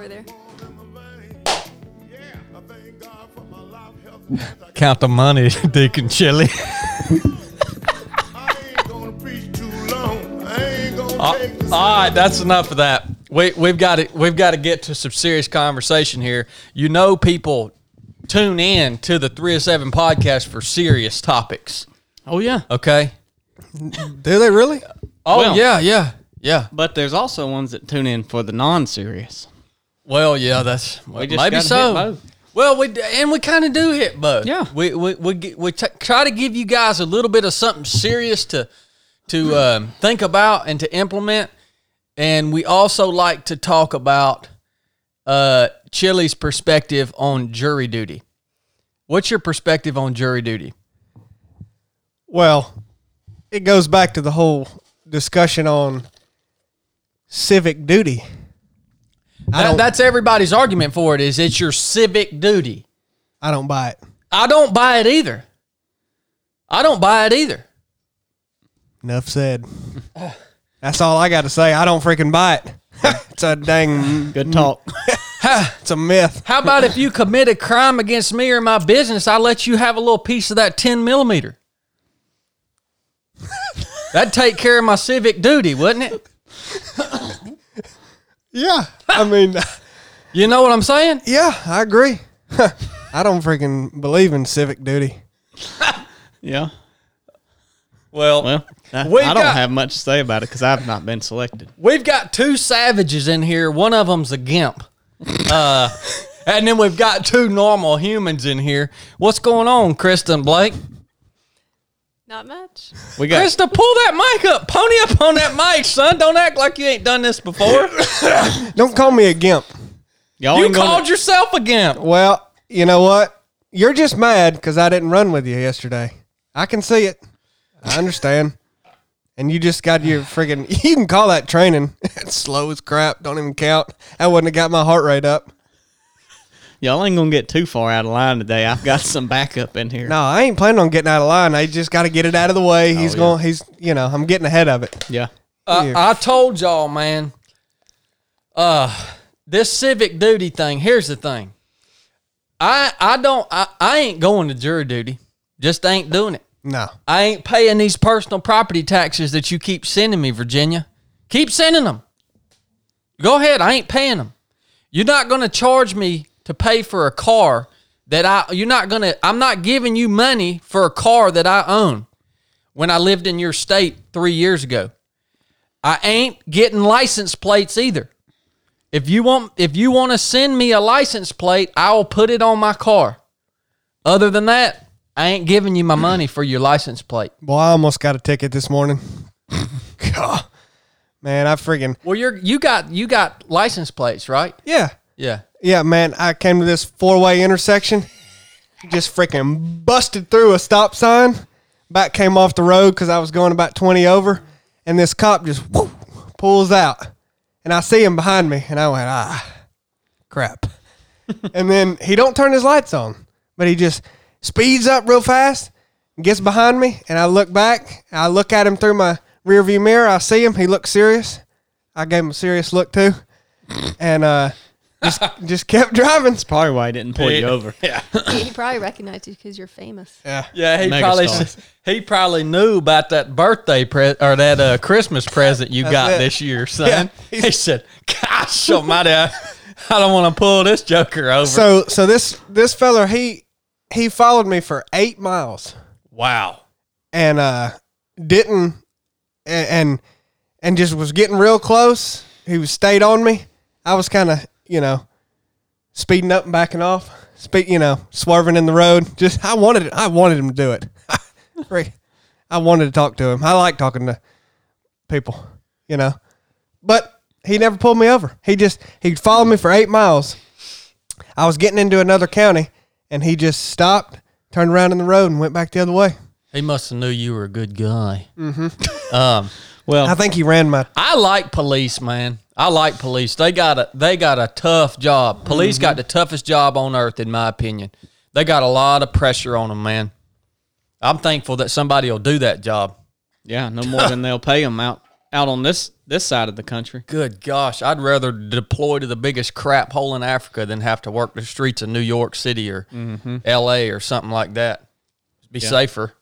over there. Count the money, Deacon Chili. Uh, all right, that's enough of that. We we've got to we've got to get to some serious conversation here. You know, people tune in to the three of seven podcast for serious topics. Oh yeah, Okay. Do they really? Oh Well- yeah, yeah, yeah. but there's also ones that tune in for the non-serious. Well, yeah, that's We just maybe so. hit both. Well, we and we kind of do hit both. Yeah. we we we, we t- try to give you guys a little bit of something serious to to um, think about and to implement, and we also like to talk about uh, Chili's perspective on jury duty. What's your perspective on jury duty? Well, it goes back to the whole discussion on civic duty. I That, don't. that's everybody's argument for it. Is it's your civic duty. I don't buy it. I don't buy it either. I don't buy it either. Enough said. That's all I got to say. I don't freaking buy it. it's a dang. Good talk. It's a myth. How about if you commit a crime against me or my business, I let you have a little piece of that 10 millimeter? That'd take care of my civic duty, wouldn't it? Yeah. I mean, You know what I'm saying? yeah, I agree. I don't freaking believe in civic duty. yeah. Well, Well, I, We've I don't got- have much to say about it because I've not been selected. we've got two savages in here. One of them's a gimp. Uh, and then we've got two normal humans in here. What's going on, Kristen Blake? Not much. We got Krista, pull that mic up. Pony up on that mic, son. Don't act like you ain't done this before. Don't call me a gimp. y'all You ain't gonna- called yourself a gimp. Well, you know what? You're just mad because I didn't run with you yesterday. I can see it. I understand. And you just got your friggin' you can call that training. it's slow as crap. Don't even count. That wouldn't have got my heart rate up. Y'all ain't gonna get too far out of line today. I've got some backup in here. No, I ain't planning on getting out of line. I just got to get it out of the way. He's yeah. going. He's you know I'm getting ahead of it. Yeah. Uh, Here. I told y'all, man. Uh, this civic duty thing. Here's the thing. I I don't I, I ain't going to jury duty. Just ain't doing it. No, I ain't paying these personal property taxes that you keep sending me, Virginia. Keep sending them. Go ahead. I ain't paying them. You're not going to charge me to pay for a car that I. You're not going to. I'm not giving you money for a car that I own. When I lived in your state three years ago, I ain't getting license plates either. If you want, if you want to send me a license plate, I will put it on my car. Other than that, I ain't giving you my money for your license plate. Well, I almost got a ticket this morning. God, man, I friggin' Well, you're you got you got license plates, right? yeah, Yeah. Yeah, man. I came to this four way intersection, just freaking busted through a stop sign. Back came off the road because I was going about twenty over, and this cop just whoo, pulls out, and I see him behind me, and I went ah, crap. and then he don't turn his lights on, but he just speeds up real fast, gets behind me, and I look back. I look at him through my rearview mirror. I see him. He looks serious. I gave him a serious look too, and uh, just just kept driving. That's Probably why I didn't pull you over. he, he probably recognized you because you're famous. Yeah. Yeah, he Mega probably stars. he probably knew about that birthday pre- or that uh, Christmas present you got it. this year, son. Yeah. He said, "Gosh, almighty, I, I don't want to pull this joker over." So so this this feller he he followed me for eight miles wow. and uh didn't and and, and just was getting real close. He was stayed on me. I was kind of you know speeding up and backing off, speed you know swerving in the road. Just I wanted it. I wanted him to do it. I wanted to talk to him. I like talking to people, you know, but he never pulled me over. He just he followed me for eight miles. I was getting into another county, and he just stopped, turned around in the road, and went back the other way. He must have knew you were a good guy. Mm-hmm. Um, Well, I think he ran my. I like police, man. I like police. They got a they got a tough job. Police got the toughest job on earth, in my opinion. They got a lot of pressure on them, man. I'm thankful that somebody will do that job. yeah, no more than they'll pay them out out on this this side of the country. Good gosh, I'd rather deploy to the biggest crap hole in Africa than have to work the streets of New York City or L.A. or something like that. Be safer.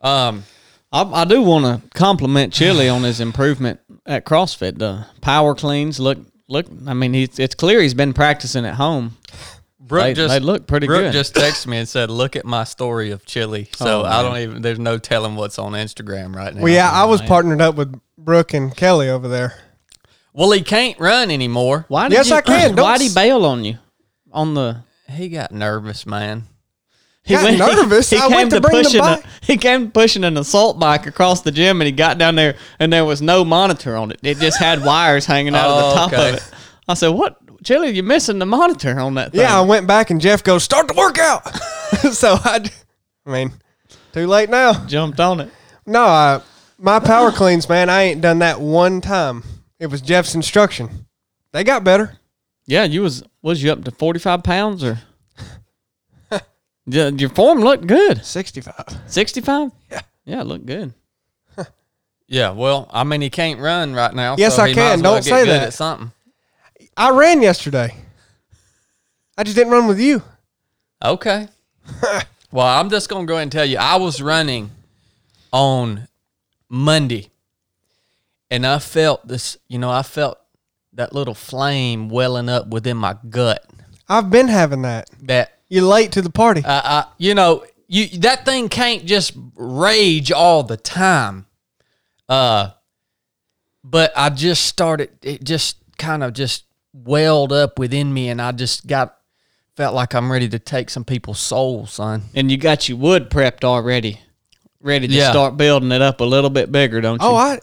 Um, I, I do want to compliment Chili on his improvement at CrossFit. The power cleans look look. I mean, he's, it's clear he's been practicing at home. Brooke They- just they look pretty Brooke good. just texted me and said, "Look at my story of chili." So Oh, I don't even. There's no telling what's on Instagram right now. Well, yeah, I was partnered up with Brooke and Kelly over there. Well, he can't run anymore. Why did Yes, you, I can. Why'd he bail on you? On the He got nervous, man. He Got nervous? I went to bring the pushing a, he came pushing an assault bike across the gym, and he got down there, and there was no monitor on it. It just had wires hanging out of Oh, the top okay. of it. I said, "What, Chili? You're missing the monitor on that thing." Yeah, I went back and Jeff goes, start the workout. so I, I mean, too late now. jumped on it. No, I, my power cleans, man, I ain't done that one time. It was Jeff's instruction. They got better. Yeah, you was was you up to forty five pounds or? Yeah, your form looked good. 65. Sixty five. Yeah, yeah, it looked good. Yeah, well, I mean, he can't run right now. Yes, so I he might can. as well Don't get say good that. At something. I ran yesterday. I just didn't run with you. Okay. well, I'm just gonna go ahead and tell you, I was running on Monday, and I felt this. You know, I felt that little flame welling up within my gut. I've been having that. That You're late to the party. I, I you know, you that thing can't just rage all the time. Uh, but I just started. It just kind of just welled up within me, and I just got felt like I'm ready to take some people's souls, son. And you got your wood prepped already, ready to Yeah. start building it up a little bit bigger, don't you? oh, I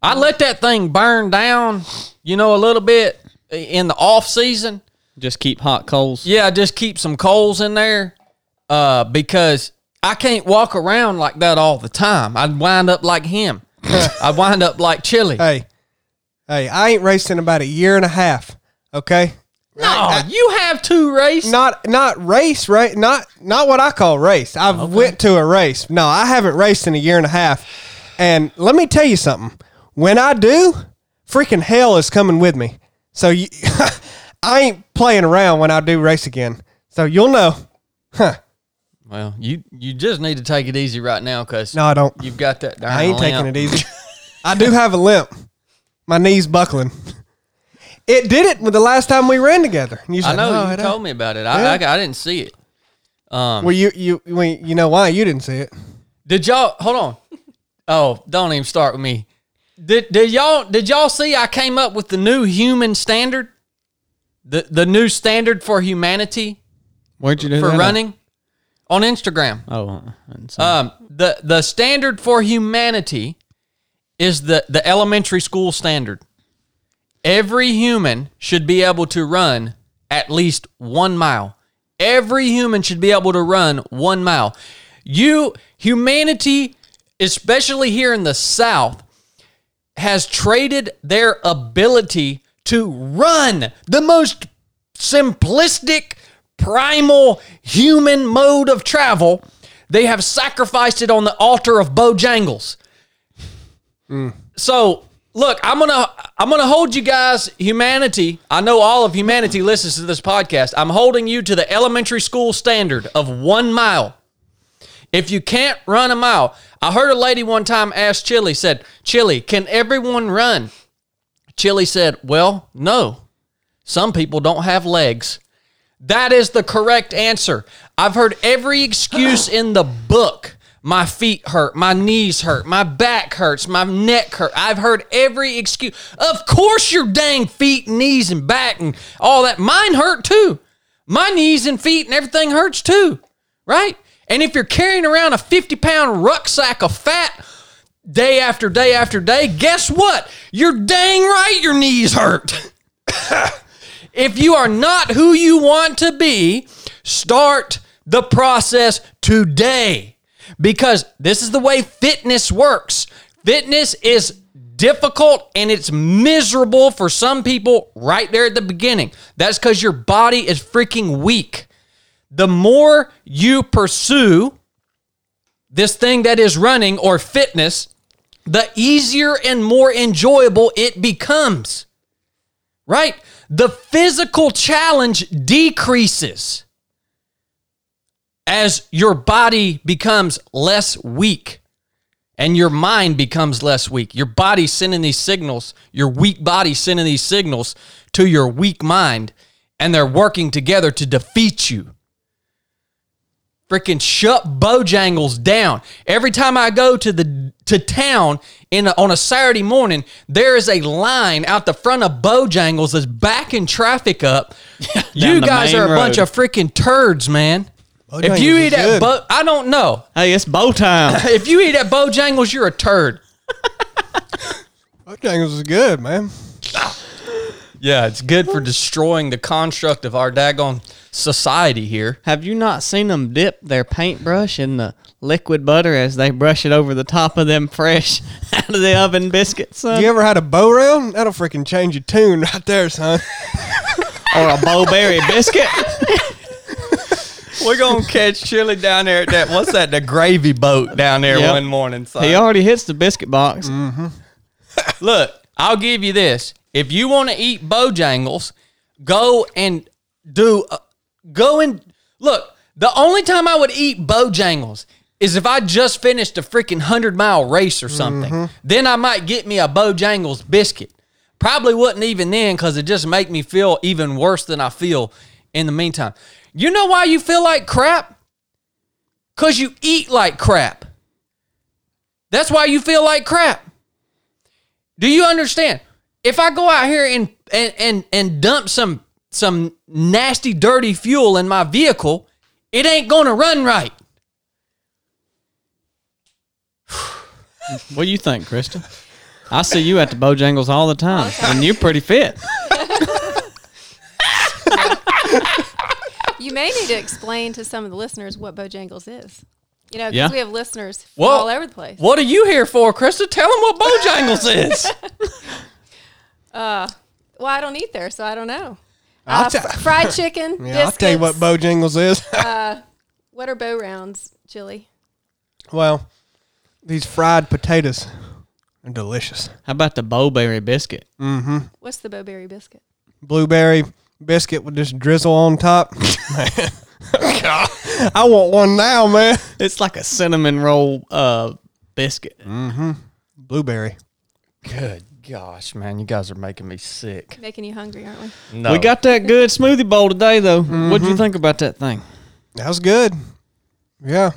I let that thing burn down, you know, a little bit in the off season. Just keep hot coals. Yeah, just keep some coals in there, uh, because I can't walk around like that all the time. I'd wind up like him. I'd wind up like Chili. hey, hey, I ain't raced in about a year and a half. Okay, no, you have two race. not not race, right? Not not what I call race. I've went to a race. No, I haven't raced in a year and a half. And let me tell you something. When I do, freaking hell is coming with me. So you, I ain't playing around when I do race again. So you'll know. Huh. Well, you you just need to take it easy right now because No, I don't. you've got that. Darn I ain't taking limp. it easy. I do have a limp. My knee's buckling. It did it with the last time we ran together. I said, know "No, you told ain't." me about it. I, Yeah. I I didn't see it. Um, Well, you you well, you know why you didn't see it? Did y'all hold on? Oh, don't even start with me. Did did y'all did y'all see I came up with the new human standard? The the new standard for humanity Where'd you do for that at? running on Instagram. Oh, I didn't see Um the the standard for humanity is the the elementary school standard. Every human should be able to run at least 1 mile. Every human should be able to run 1 mile. You humanity especially here in the south has traded their ability to run the most simplistic, primal human mode of travel. They have sacrificed it on the altar of Bojangles. So look, I'm gonna I'm gonna hold you guys, humanity. I know all of humanity listens to this podcast. I'm holding you to the elementary school standard of one mile. If you can't run a mile, I heard a lady one time ask Chili, said, Chili, can everyone run? Chili said, Well, no. Some people don't have legs. That is the correct answer. I've heard every excuse in the book. My feet hurt, my knees hurt, my back hurts, my neck hurt. I've heard every excuse. Of course, your dang feet, knees, and back and all that. Mine hurt too. My knees and feet and everything hurts too, right? And if you're carrying around a 50 pound rucksack of fat day after day after day, guess what? You're dang right your knees hurt. if you are not who you want to be, start the process today. Because this is the way fitness works. Fitness is difficult and it's miserable for some people right there at the beginning. That's because your body is freaking weak. The more you pursue this thing that is running or fitness, the easier and more enjoyable it becomes. Right? The physical challenge decreases as your body becomes less weak and your mind becomes less weak. Your body's sending these signals, your weak body sending these signals to your weak mind, and they're working together to defeat you. Freaking shut Bojangles down. Every time I go to the to town in a, on a Saturday morning, there is a line out the front of Bojangles that's backing traffic up. you guys are a bunch of freaking turds, man. if you eat at good. Bo, I don't know. Hey, it's bow time. If you eat at Bojangles, you're a turd. Bojangles is good, man. Yeah, it's good for destroying the construct of our daggone society here. Have you not seen them dip their paintbrush in the liquid butter as they brush it over the top of them fresh out of the oven biscuits, son? You ever had a Bo-Round? That'll freaking change your tune right there, son. Or a Bo-Berry biscuit? We're gonna catch chili down there at that. What's that? The gravy boat down there Yep. one morning. son. He already hits the biscuit box. Mm-hmm. Look, I'll give you this. If you want to eat Bojangles, go and do. Go and look. The only time I would eat Bojangles is if I just finished a freaking hundred mile race or something. Mm-hmm. Then I might get me a Bojangles biscuit. Probably wouldn't even then because it just make me feel even worse than I feel in the meantime. You know why you feel like crap? Because you eat like crap. That's why you feel like crap. Do you understand? If I go out here and and and, and dump some some nasty dirty fuel in my vehicle, it ain't gonna run right. What do you think, Krista? I see you at the Bojangles all the time, and you're pretty fit. You may need to explain to some of the listeners what Bojangles is. You know, because Yeah. we have listeners Well, all over the place. What are you here for, Krista? Tell them what Bojangles is. uh, Well, I don't eat there, so I don't know. I'll Uh, ta- f- fried chicken. Yeah, I'll tell you what biscuits. Bojangles is. What are Bo-Rounds, chili? well, these fried potatoes are delicious. How about the Bo-Berry biscuit? Mm-hmm. What's the Bo-Berry biscuit? Blueberry biscuit with just drizzle on top. man. God, I want one now, man. It's like a cinnamon roll uh, biscuit. Mm-hmm. Blueberry. Good gosh, man, you guys are making me sick. Making you hungry, aren't we? No, We got that good smoothie bowl today, though. What'd you think about that thing? That was good. Yeah.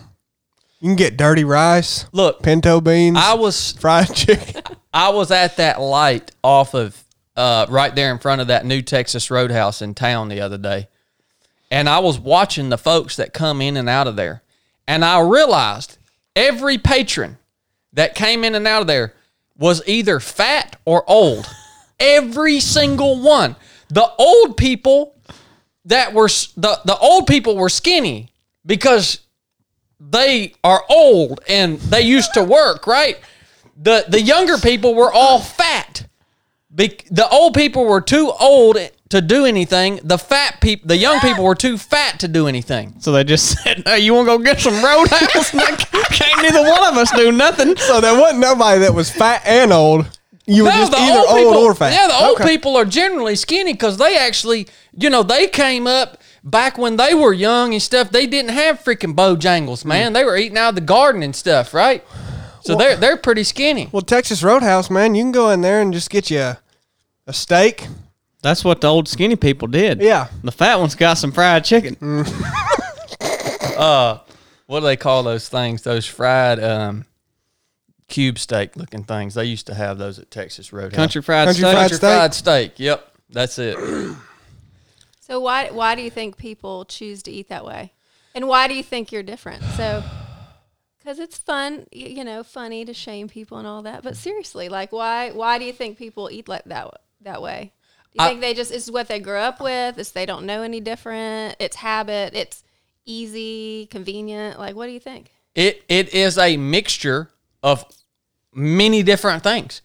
You can get dirty rice, look. pinto beans, I was fried chicken. I was at that light off of uh, right there in front of that new Texas Roadhouse in town the other day. And I was watching the folks that come in and out of there. And I realized every patron that came in and out of there was either fat or old. every single one. The old people that were the the old people were skinny because they are old and they used to work, right? The the younger people were all fat. Be- the old people were too old to do anything. The fat people, the young people were too fat to do anything. So they just said, "Hey, you want to go get some Roadhouse?" And I can't neither one of us do nothing. so there wasn't nobody that was fat and old. You were just either old, people, or fat. Yeah, the old Okay. people are generally skinny because they actually, you know, they came up back when they were young and stuff. They didn't have freaking Bojangles, man. Mm. They were eating out of the garden and stuff, right? So they're they're pretty skinny. Well, Texas Roadhouse, man, you can go in there and just get you a, a steak. That's what the old skinny people did. Yeah. The fat one's got some fried chicken. what do they call those things? Those fried um, cube steak looking things. They used to have those at Texas Roadhouse. Country fried Country steak. fried Country steak? fried steak. Yep, that's it. So why why do you think people choose to eat that way? And why do you think you're different? So cuz it's fun, you know, funny to shame people and all that. But seriously, like why why do you think people eat like that that way? Do you I- think they just it's what they grew up with? It's they don't know any different. It's habit. It's easy, convenient. Like what do you think? It it is a mixture of many different things.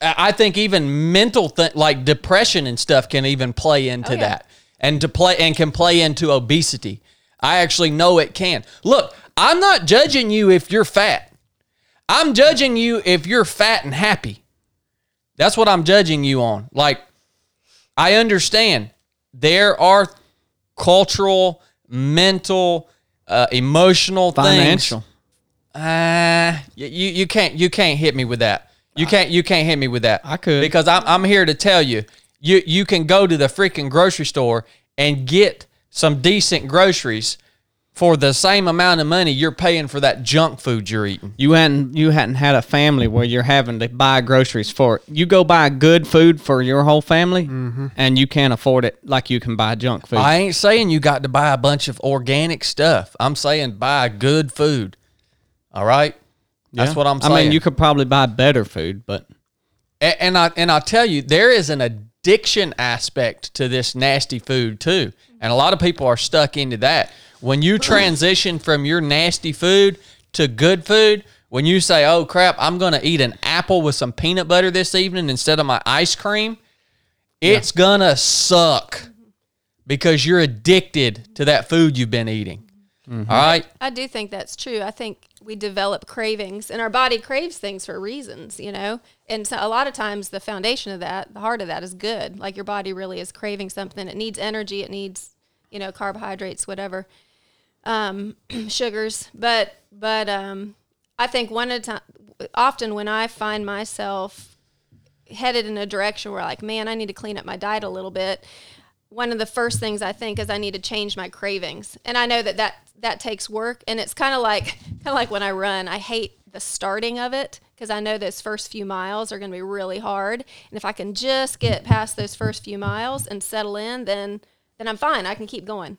I I think even mental th- like depression and stuff can even play into Oh, yeah. that, and to play and can play into obesity. I actually know it can. Look, I'm not judging you if you're fat. I'm judging you if you're fat and happy. That's what I'm judging you on. Like, I understand there are cultural, mental, uh, emotional Financial. things. Uh, you you can't you can't hit me with that. You can't you can't hit me with that. I could. because I'm I'm here to tell you you you can go to the freaking grocery store and get some decent groceries for the same amount of money you're paying for that junk food you're eating. You hadn't you hadn't had a family where you're having to buy groceries for it. You go buy good food for your whole family, mm-hmm. and you can't afford it like you can buy junk food. I ain't saying you got to buy a bunch of organic stuff. I'm saying buy good food. All right? That's what I'm saying. I mean, you could probably buy better food, but A- and I and I tell you, there is an addiction aspect to this nasty food too, and a lot of people are stuck into that. When you transition from your nasty food to good food, when you say, "Oh crap, I'm going to eat an apple with some peanut butter this evening instead of my ice cream," it's gonna suck because you're addicted to that food you've been eating. Mm-hmm. All right, I do think that's true. I think we develop cravings, and our body craves things for reasons, you know. And so a lot of times, the foundation of that, the heart of that, is good. Like your body really is craving something. It needs energy. It needs, you know, carbohydrates, whatever, um, sugars. But but um, I think one of the time, often when I find myself headed in a direction where like, man, I need to clean up my diet a little bit. One of the first things I think is I need to change my cravings, and I know that that that takes work. And it's kind of like kind of like when I run, I hate the starting of it because I know those first few miles are going to be really hard. And if I can just get past those first few miles and settle in, then then I'm fine. I can keep going.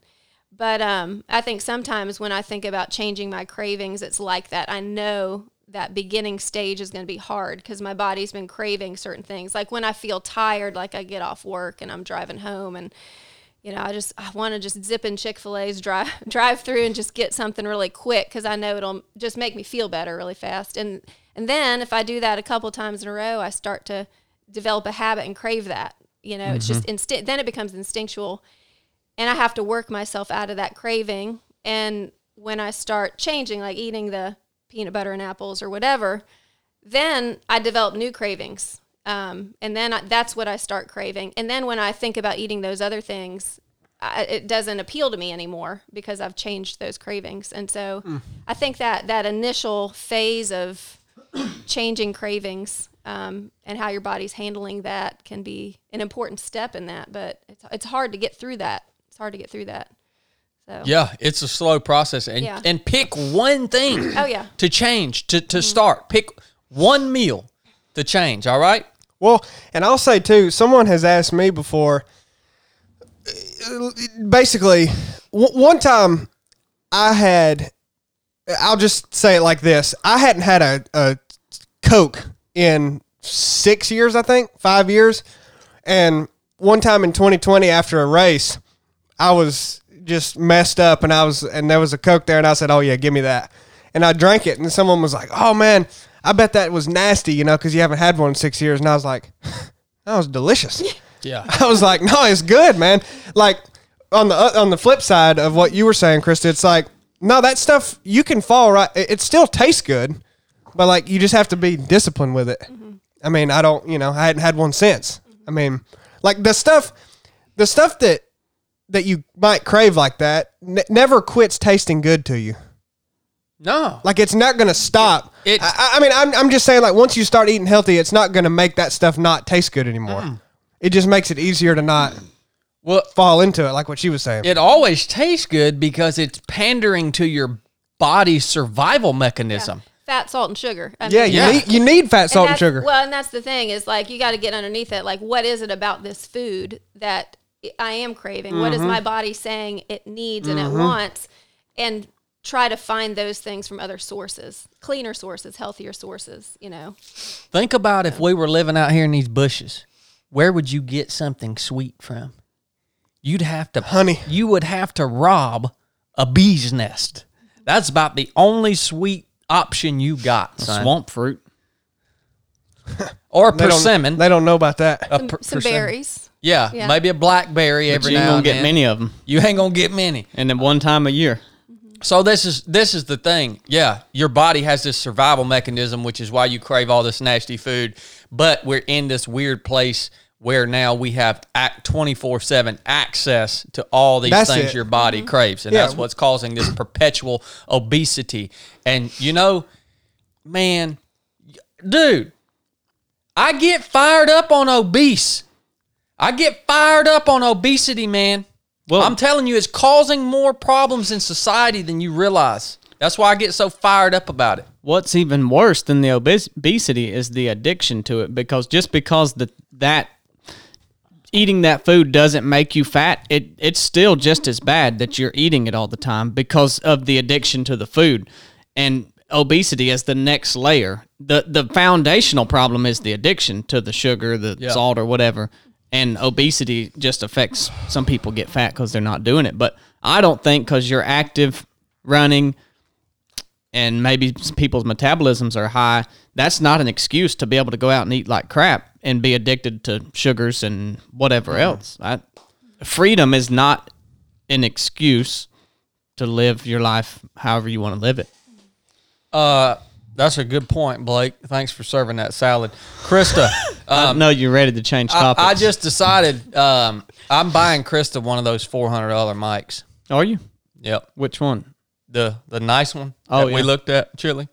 But um, I think sometimes when I think about changing my cravings, it's like that. I know that beginning stage is going to be hard because my body's been craving certain things. Like when I feel tired, like I get off work and I'm driving home and you know, I just I want to just zip in Chick-fil-A's, drive drive through, and just get something really quick because I know it'll just make me feel better really fast. And and then if I do that a couple times in a row, I start to develop a habit and crave that. You know, it's just instinct. Then it becomes instinctual, and I have to work myself out of that craving. And when I start changing, like eating the peanut butter and apples or whatever, then I develop new cravings. Um, and then I, that's what I start craving. And then when I think about eating those other things, I, it doesn't appeal to me anymore because I've changed those cravings. And so I think that that initial phase of changing cravings um, and how your body's handling that can be an important step in that. But it's, it's hard to get through that. It's hard to get through that. So yeah, it's a slow process, and Yeah. and pick one thing. Oh, yeah. to change to to mm-hmm. start. Pick one meal to change. All right. Well, and I'll say too, someone has asked me before. Basically, w- one time I had, I'll just say it like this: I hadn't had a, a Coke in six years, I think, five years, and one time in 2020 after a race, I was just messed up, and I was, and there was a Coke there, and I said, "Oh yeah, give me that," and I drank it, and someone was like, "Oh man." I bet that was nasty, you know, because you haven't had one in six years. And I was like, that was delicious. Yeah. I was like, no, it's good, man. Like on the uh, on the flip side of what you were saying, Krista, it's like, no, that stuff you can fall right. It, it still tastes good, but like you just have to be disciplined with it. I mean, I don't, you know, I hadn't had one since. I mean, like the stuff, the stuff that that you might crave like that n- never quits tasting good to you. No. Like it's not gonna stop. It- I, I mean, I'm, I'm just saying, like once you start eating healthy, it's not gonna make that stuff not taste good anymore. Mm. It just makes it easier to not Well, fall into it, like what she was saying. it always tastes good because it's pandering to your body's survival mechanism. fat, salt, and sugar. I yeah, you Yeah. need you need fat, salt, and, that's- sugar. Well, and that's the thing is like you got to get underneath it. Like, what is it about this food that I am craving? What Mm-hmm. is my body saying it needs and it wants? And try to find those things from other sources, cleaner sources, healthier sources. You know, Think about if we were living out here in these bushes. Where would you get something sweet from? You'd have to Honey. You would have to rob a bee's nest. That's about the only sweet option you got, son. swamp fruit. Or a They don't- persimmon. They don't know about that. some, per- some berries. Yeah, Yeah. maybe a blackberry But every you ain't now gonna and get then. many of them, You ain't gonna get many. and then one time a year. Mm-hmm. So this is this is the thing. Yeah, your body has this survival mechanism, which is why you crave all this nasty food. But we're in this weird place where now we have twenty four seven access to all these That's things it. your body mm-hmm. craves, and Yeah. that's what's causing this perpetual obesity. And you know, man, dude, I get fired up on obese. I get fired up on obesity, man. Well- I'm telling you, it's causing more problems in society than you realize. That's why I get so fired up about it. What's even worse than the obes- obesity is the addiction to it because just because the that eating that food doesn't make you fat, it it's still just as bad that you're eating it all the time because of the addiction to the food. And obesity is the next layer. The the foundational problem is the addiction to the sugar, the Yeah. salt or whatever. And obesity just affects some people get fat because they're not doing it. But I don't think because you're active running, and maybe people's metabolisms are high, that's not an excuse to be able to go out and eat like crap and be addicted to sugars and whatever else. I, freedom is not an excuse to live your life however you want to live it. Uh, that's a good point, Blake. Thanks for serving that salad, Krista. I know you're ready to change I, topics. I just decided um, I'm buying Krista one of those four hundred dollar mics. are you? Yep, Which one? the the nice one Oh, that we looked at, Chili.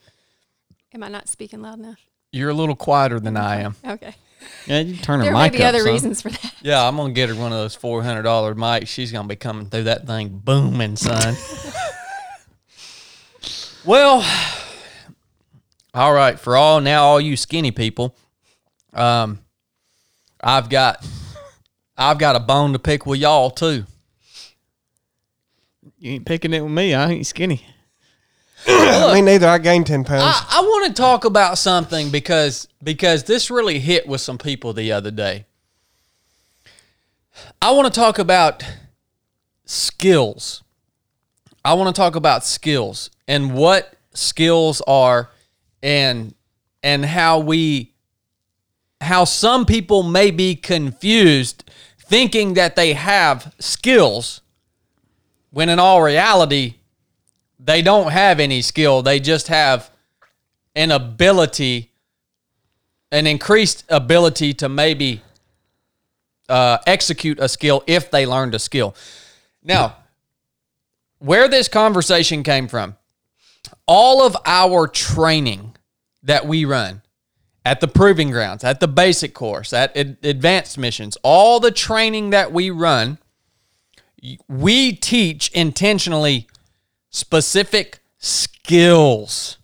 Am I not speaking loud enough? You're a little quieter than I am. Okay. Yeah, you turn her There may mic be up. other son. reasons for that. Yeah, I'm gonna get her one of those four hundred dollar mics. She's gonna be coming through that thing booming, son. well, all right. For all now, all you skinny people, um, I've got, I've got a bone to pick with y'all too. You ain't picking it with me. I ain't skinny. Me neither. I gained ten pounds. I, I want to talk about something because because this really hit with some people the other day. I want to talk about skills. I want to talk about skills and what skills are and and how we how some people may be confused thinking that they have skills when in all reality they don't have any skill. They just have an ability, an increased ability to maybe uh, execute a skill if they learned a skill. Now, where this conversation came from, all of our training that we run at the proving grounds, at the basic course, at ad- advanced missions, all the training that we run, we teach intentionally specific skills.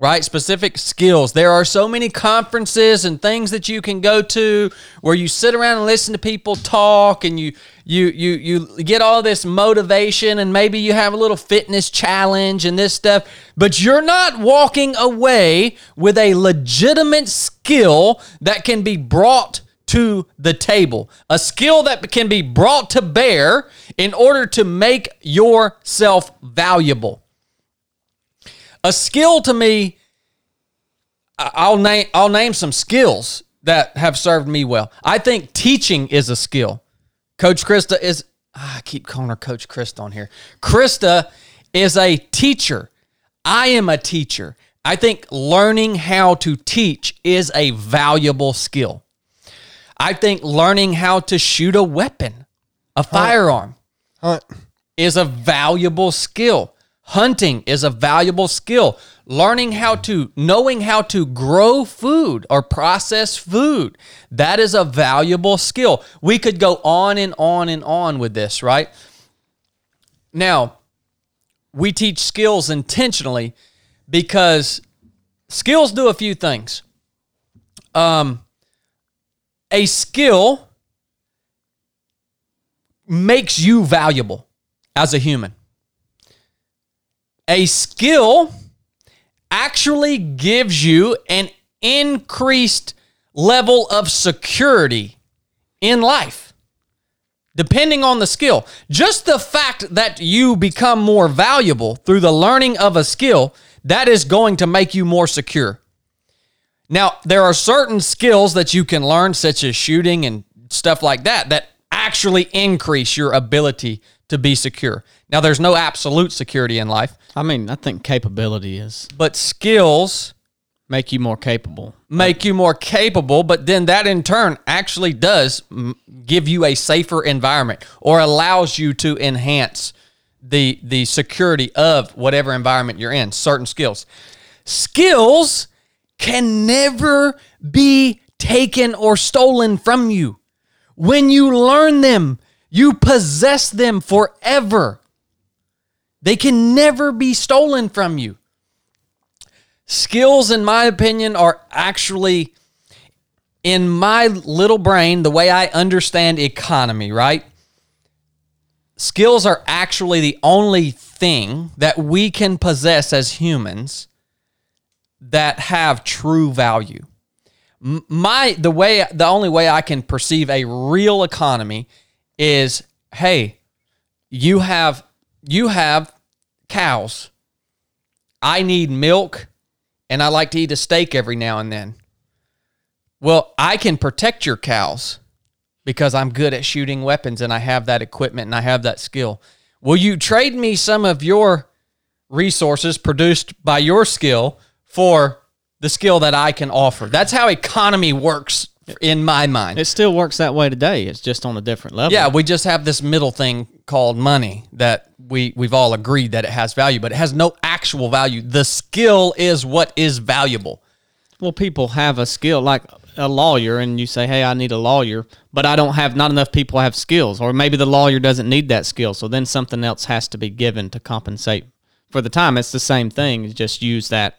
Right? Specific skills. There are so many conferences and things that you can go to where you sit around and listen to people talk and you you you you get all this motivation and maybe you have a little fitness challenge and this stuff, but you're not walking away with a legitimate skill that can be brought to the table, a skill that can be brought to bear in order to make yourself valuable. A skill to me, I'll name I'll name some skills that have served me well. I think teaching is a skill. Coach Krista is ah, I keep calling her Coach Krista on here. Krista is a teacher. I am a teacher. I think learning how to teach is a valuable skill. I think learning how to shoot a weapon, a firearm, Hunt. is a valuable skill. Hunting is a valuable skill. Learning how to, knowing how to grow food or process food, that is a valuable skill. We could go on and on and on with this, right? Now, we teach skills intentionally because skills do a few things. Um, a skill makes you valuable as a human. A skill actually gives you an increased level of security in life, depending on the skill. Just the fact that you become more valuable through the learning of a skill, that is going to make you more secure. Now, there are certain skills that you can learn, such as shooting and stuff like that, that actually increase your ability to be secure. Now, there's no absolute security in life, I mean, I think capability is but skills make you more capable. make you more capable, but then that in turn actually does give you a safer environment or allows you to enhance the the security of whatever environment you're in. Certain skills, skills can never be taken or stolen from you. When you learn them, you possess them forever. They can never be stolen from you. Skills in my opinion are actually in my little brain the way i understand economy right? Skills are actually the only thing that we can possess as humans that have true value. My the way the only way i can perceive a real economy is hey you have you have cows i need milk and I like to eat a steak every now and then. Well, I can protect your cows because I'm good at shooting weapons and I have that equipment and I have that skill. Will you trade me some of your resources produced by your skill for the skill that I can offer? That's how economy works in my mind. It still works that way today. It's just on a different level. Yeah, we just have this middle thing called money that we we've all agreed that it has value, but it has no actual value. The skill is what is valuable. Well, people have a skill like a lawyer, and you say, "Hey, I need a lawyer," but I don't have not enough people have skills, or maybe the lawyer doesn't need that skill, so then something else has to be given to compensate for the time. It's the same thing. Just use that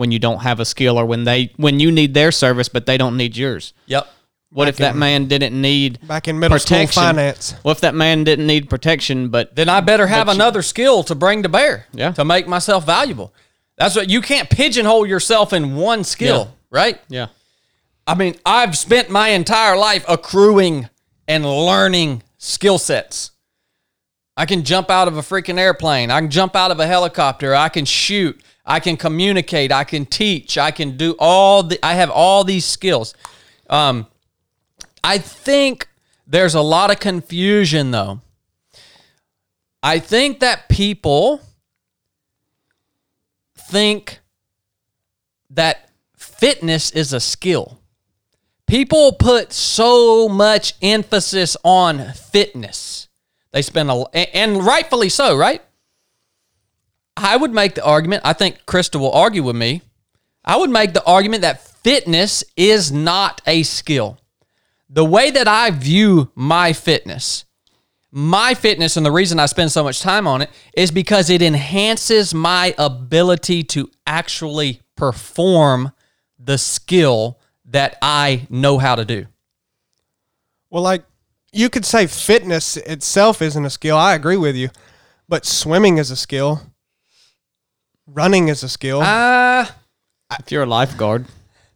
when you don't have a skill, or when they when you need their service, but they don't need yours. Yep. What if that man didn't need Back in middle school protection? finance. What if that man didn't need protection, but Then I better have But you- another skill to bring to bear. Yeah. To make myself valuable. That's what you can't pigeonhole yourself in one skill, Yeah. right? yeah, I mean, I've spent my entire life accruing and learning skill sets. I can jump out of a freaking airplane. I can jump out of a helicopter. I can shoot. I can communicate. I can teach. I can do all the. I have all these skills. Um, I think there's a lot of confusion though. I think that people think that fitness is a skill. People put so much emphasis on fitness. They spend a and- rightfully so, right? I would make the argument, I think Krista will argue with me. I would make the argument that fitness is not a skill. The way that I view my fitness, my fitness, and the reason I spend so much time on it is because it enhances my ability to actually perform the skill that I know how to do. Well, like you could say fitness itself isn't a skill. I agree with you. But swimming is a skill. Running is a skill. Uh, if you're a lifeguard,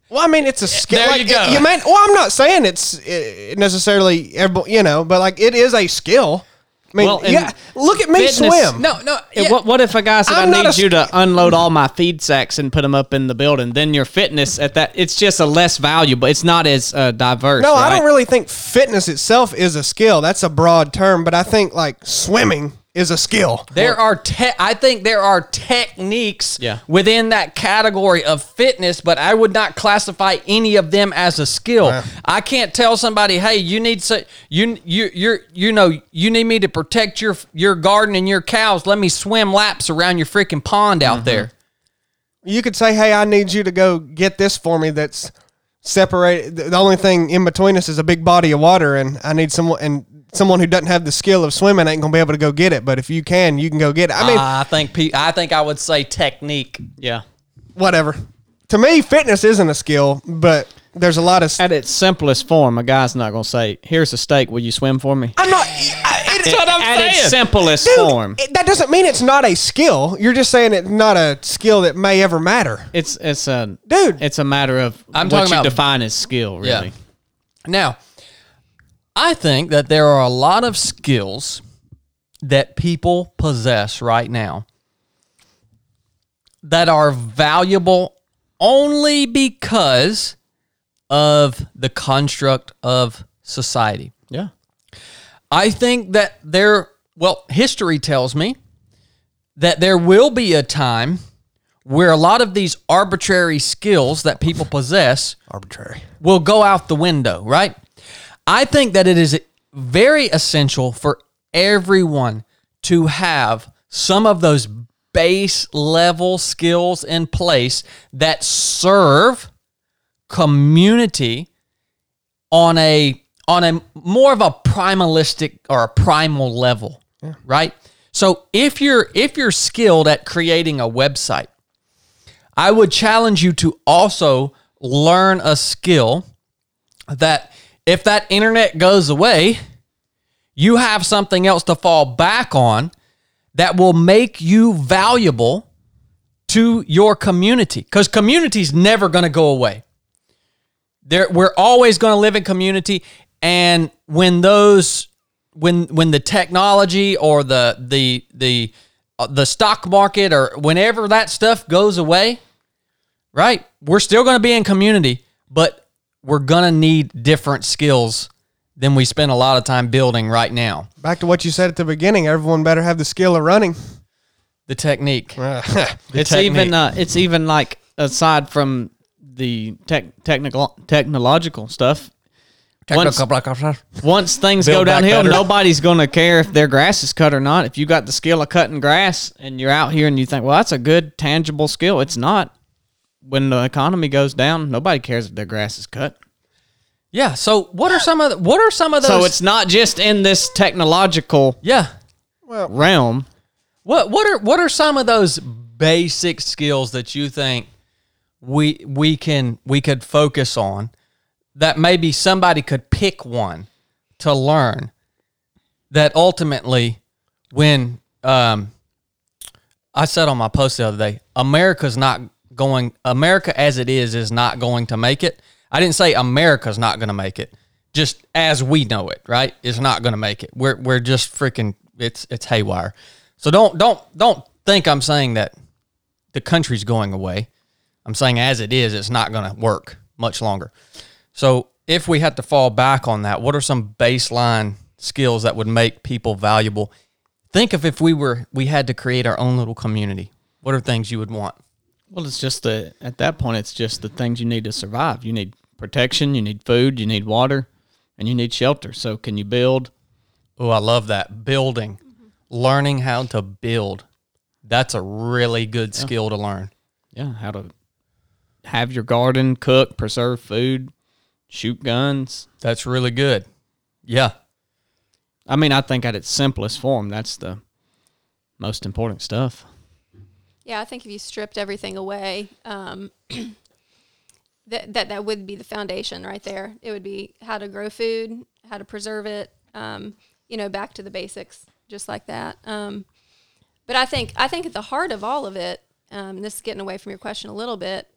well, I mean, it's a skill. there like, you go. You may, well, I'm not saying it's uh, necessarily, every- you know, but like it is a skill. I mean, Well, yeah. Look at me fitness- swim. no, no. Yeah, yeah. What, what if a guy said, I'm I need a you to unload all my feed sacks and put them up in the building? Then your fitness at that, it's just a less valuable. It's not as uh, diverse. No, I don't really think fitness itself is a skill. That's a broad term, but I think like swimming is a skill. There are te- I think there are techniques Yeah. within that category of fitness, but I would not classify any of them as a skill. I can't tell somebody, "Hey, you need so you you you you know, you need me to protect your your garden and your cows. Let me swim laps around your freaking pond out mm-hmm. there." You could say, "Hey, I need you to go get this for me." That's separated. The the only thing in between us is a big body of water, and I need someone and someone who doesn't have the skill of swimming ain't gonna be able to go get it. But if you can, you can go get it. I mean, I think pe- I think I would say technique. Yeah. whatever. To me, fitness isn't a skill, but there's a lot of. At its simplest form, a guy's not going to say, Here's a steak. Will you swim for me? I'm not. I, it, what I'm At its simplest dude, form. it- that doesn't mean it's not a skill. You're just saying it's not a skill that may ever matter, It's it's a dude. it's a matter of I'm what talking you about- define as skill, really. Yeah. Now, I think that there are a lot of skills that people possess right now that are valuable only because of the construct of society. I think that there well, history tells me that there will be a time where a lot of these arbitrary skills that people possess Arbitrary. will go out the window, right? I think that it is very essential for everyone to have some of those base level skills in place that serve community on a on a more of a primalistic or a primal level, right? So if you're if you're skilled at creating a website, I would challenge you to also learn a skill that if that internet goes away, you have something else to fall back on that will make you valuable to your community because community is never going to go away. There, we're always going to live in community, and when those, when when the technology or the the the uh, the stock market or whenever that stuff goes away, right? We're still going to be in community, but we're going to need different skills than we spend a lot of time building right now. Back to what you said at the beginning. Everyone better have the skill of running. The technique. yeah, it's technique. even uh, it's even like aside from the tech technical technological stuff. Once, once things go downhill, nobody's going to care if their grass is cut or not. If you got the skill of cutting grass and you're out here and you think, well, that's a good tangible skill, it's not. When the economy goes down, nobody cares if their grass is cut. Yeah. So what are some of the, what are some of those? So it's not just in this technological yeah. realm. What what are what are some of those basic skills that you think we we can we could focus on that maybe somebody could pick one to learn that ultimately when um I said on my post the other day, America's not going America as it is is not going to make it. I didn't say America's not going to make it. Just as we know it, right? Is not going to make it. We're we're just freaking it's it's haywire. So don't don't don't think I'm saying that the country's going away. I'm saying as it is, it's not going to work much longer. So if we had to fall back on that, what are some baseline skills that would make people valuable? Think of if we were we had to create our own little community. What are things you would want? Well, it's just the at that point, it's just the things you need to survive. You need protection, you need food, you need water, and you need shelter. So, can you build? Oh, I love that. Building. Learning how to build. That's a really good skill to learn. Yeah, how to have your garden, cook, preserve food, shoot guns. That's really good. Yeah. I mean, I think at its simplest form, that's the most important stuff. Yeah, I think if you stripped everything away, um, that, that that would be the foundation right there. It would be how to grow food, how to preserve it, um, you know, back to the basics, just like that. Um, but I think I think at the heart of all of it, um, this is getting away from your question a little bit,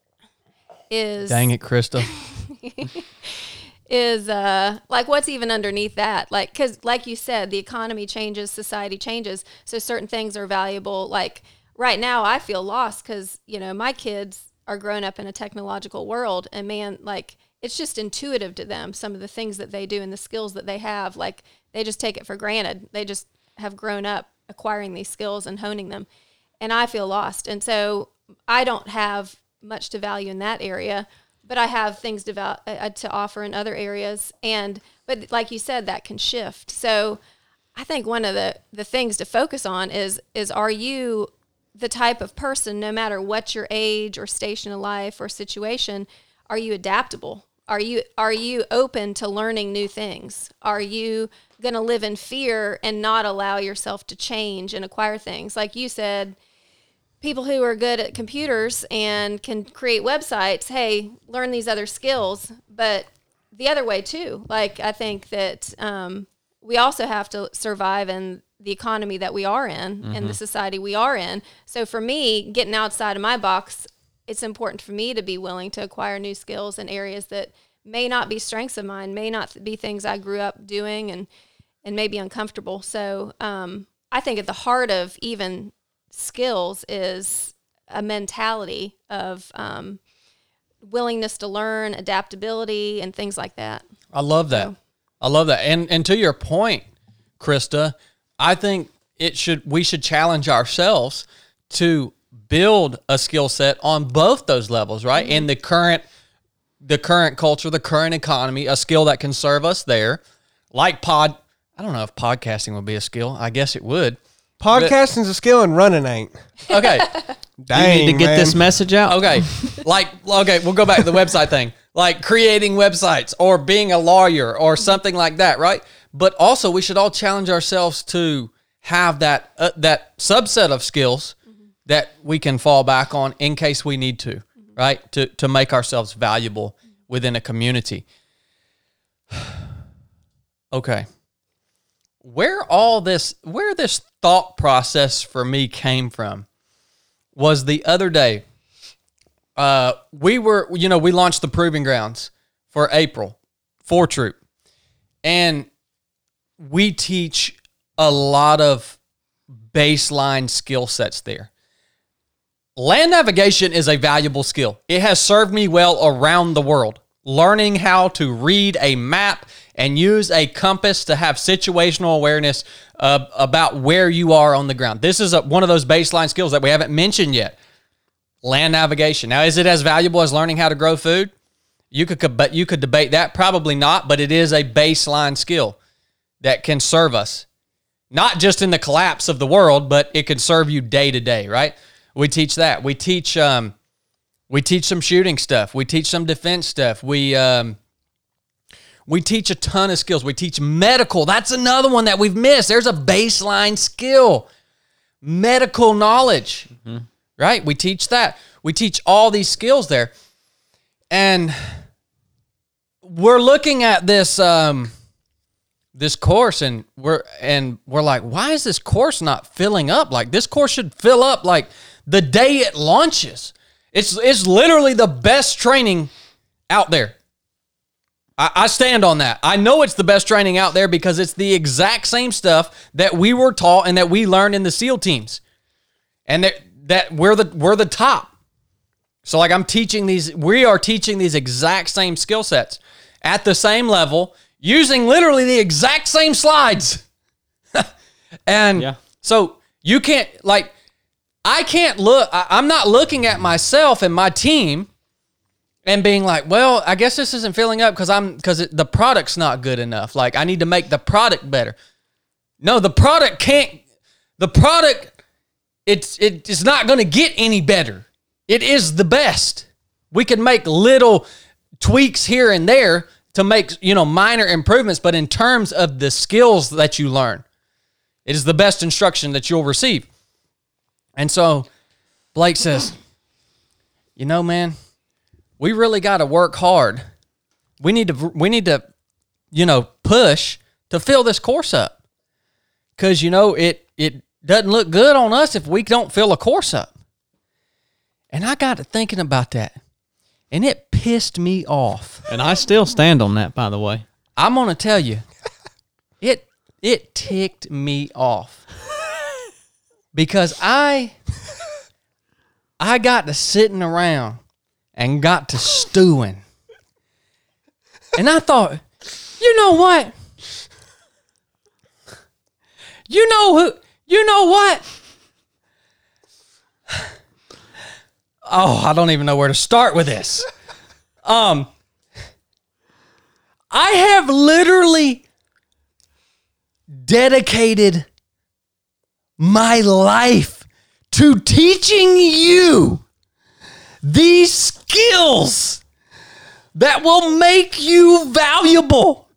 is Dang it, Krista. is uh like what's even underneath that? Like because like you said the economy changes society changes so certain things are valuable. Like right now i feel lost because you know my kids are grown up in a technological world and man like it's just intuitive to them some of the things that they do and the skills that they have. Like they just take it for granted. They just have grown up acquiring these skills and honing them. And i feel lost. And so i don't have much to value in that area but I have things to, uh, to offer in other areas. And but like you said, that can shift. So I think one of the the things to focus on is is are you the type of person, no matter what your age or station of life or situation, are you adaptable? Are you are you open to learning new things? Are you going to live in fear and not allow yourself to change and acquire things? Like you said, people who are good at computers and can create websites, hey, learn these other skills. But the other way too, like I think that um, we also have to survive in the economy that we are in and the society we are in. So for me, getting outside of my box, it's important for me to be willing to acquire new skills in areas that may not be strengths of mine, may not be things I grew up doing and and may be uncomfortable. So um, I think at the heart of even skills is a mentality of um, willingness to learn, adaptability, and things like that. I love that. I love that. And and to your point, Krista, I think it should we should challenge ourselves to build a skill set on both those levels, right? In the current the current culture, the current economy, a skill that can serve us there. Like pod I don't know if podcasting would be a skill. I guess it would. Podcasting's a skill and running ain't. Okay. Dang, you need to get man. this message out. Okay. like okay, we'll go back to the website thing. Like creating websites or being a lawyer or something like that, right? But also we should all challenge ourselves to have that uh, that subset of skills that we can fall back on in case we need to, right? To to make ourselves valuable within a community. okay. Where all this where this thought process for me came from was the other day uh, we were, you know, we launched the Proving Grounds for April for Troop, and we teach a lot of baseline skill sets there. Land navigation is a valuable skill. It has served me well around the world. Learning how to read a map and use a compass to have situational awareness uh, about where you are on the ground. This is a, one of those baseline skills that we haven't mentioned yet land navigation. Now, is it as valuable as learning how to grow food? You could, but you could debate that. Probably not, but it is a baseline skill that can serve us, not just in the collapse of the world, but it can serve you day to day. Right? We teach that. We teach. Um, we teach some shooting stuff. We teach some defense stuff. We um, we teach a ton of skills. We teach medical. That's another one that we've missed. There's a baseline skill, medical knowledge right? We teach that. We teach all these skills there. And we're looking at this um this course and we're and we're like, why is this course not filling up? Like this course should fill up like the day it launches. It's it's literally the best training out there. I, I stand on that. I know it's the best training out there because it's the exact same stuff that we were taught and that we learned in the SEAL teams. And that that we're the we're the top. So like I'm teaching these we are teaching these exact same skill sets at the same level using literally the exact same slides. and Yeah. so you can't like I can't look I, I'm not looking at myself and my team and being like, well, I guess this isn't filling up because I'm because the product's not good enough. Like I need to make the product better. No, the product can't. The product it's it's not going to get any better. It is the best. We can make little tweaks here and there to make you know minor improvements, but in terms of the skills that you learn, it is the best instruction that you'll receive. And so Blake says, "You know, man, we really got to work hard. We need to we need to you know push to fill this course up because you know it it doesn't look good on us if we don't fill a course up. And I got to thinking about that, and it pissed me off. And I still stand on that, by the way. I'm gonna tell you, it it ticked me off because I I got to sitting around and got to stewing, and I thought, you know what? You know who? You know what? Oh, I don't even know where to start with this. Um, I have literally dedicated my life to teaching you these skills that will make you valuable.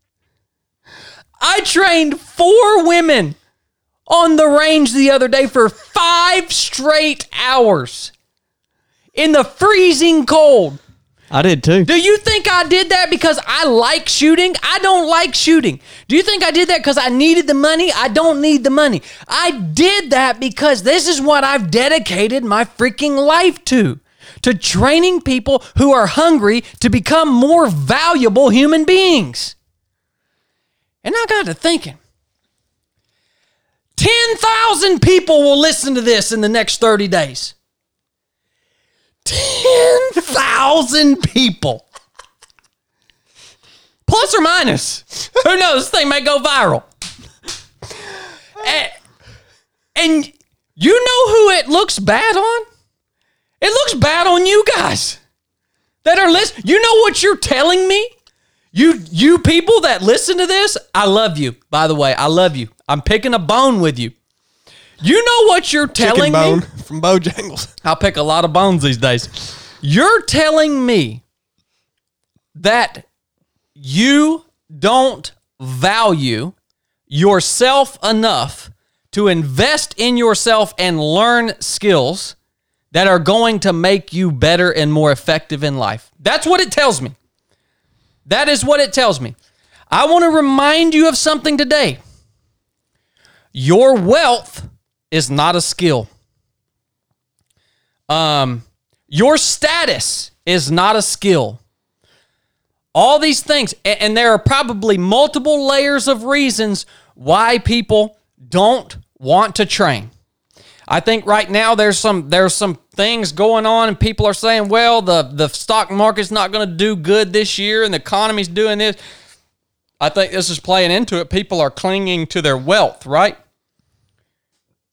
I trained four women on the range the other day for five straight hours in the freezing cold. I did too. Do you think I did that because I like shooting? I don't like shooting. Do you think I did that because I needed the money? I don't need the money. I did that because this is what I've dedicated my freaking life to to training people who are hungry to become more valuable human beings. And I got to thinking 10,000 people will listen to this in the next 30 days. 10,000 people. Plus or minus. Who knows? This thing may go viral. and, and you know who it looks bad on? It looks bad on you guys that are listening. You know what you're telling me? You you people that listen to this, I love you. By the way, I love you. I'm picking a bone with you. You know what you're telling Chicken bone me? from Bojangles. I'll pick a lot of bones these days. You're telling me that you don't value yourself enough to invest in yourself and learn skills that are going to make you better and more effective in life. That's what it tells me. That is what it tells me. I want to remind you of something today. Your wealth is not a skill. Um, your status is not a skill. All these things, and there are probably multiple layers of reasons why people don't want to train. I think right now there's some there's some things going on, and people are saying, "Well, the the stock market's not going to do good this year, and the economy's doing this." I think this is playing into it. People are clinging to their wealth, right?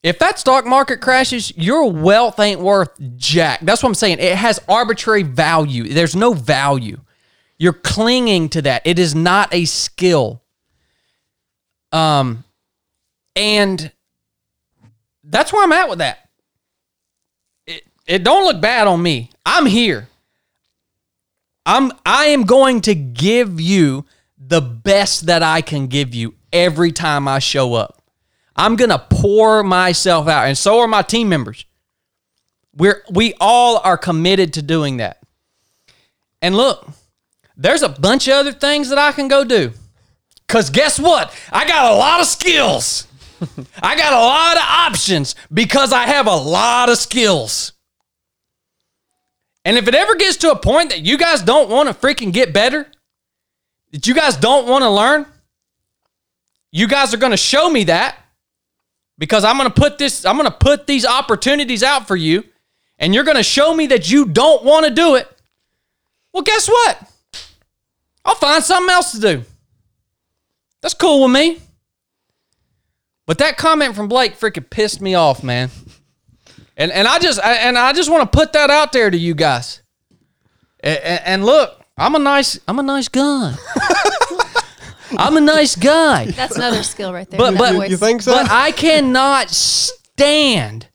If that stock market crashes, your wealth ain't worth jack. That's what I'm saying. It has arbitrary value. There's no value. You're clinging to that. It is not a skill. Um, and that's where I'm at with that. It it don't look bad on me. I'm here. I'm I am going to give you the best that I can give you every time I show up. I'm going to pour myself out and so are my team members. We're we all are committed to doing that. And look, there's a bunch of other things that I can go do. Cuz guess what? I got a lot of skills. I got a lot of options because I have a lot of skills. And if it ever gets to a point that you guys don't want to freaking get better, that you guys don't want to learn, you guys are going to show me that because I'm going to put this I'm going to put these opportunities out for you and you're going to show me that you don't want to do it. Well, guess what? I'll find something else to do. That's cool with me. But that comment from Blake freaking pissed me off, man. And and I just I, and I just want to put that out there to you guys. And, and look, I'm a nice I'm a nice guy. I'm a nice guy. That's another skill right there. But but voice. You think so? But I cannot stand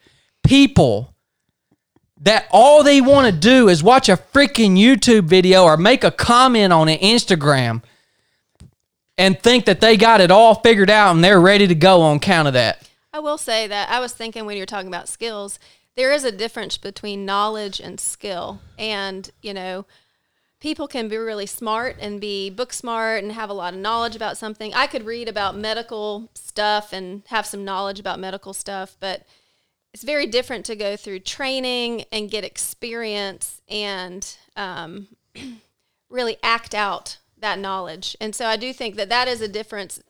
people that all they want to do is watch a freaking YouTube video or make a comment on an Instagram and think that they got it all figured out and they're ready to go on count of that. I will say that I was thinking when you're talking about skills, there is a difference between knowledge and skill. And, you know, people can be really smart and be book smart and have a lot of knowledge about something. I could read about medical stuff and have some knowledge about medical stuff, but it's very different to go through training and get experience and um, really act out that knowledge. And so I do think that that is a difference.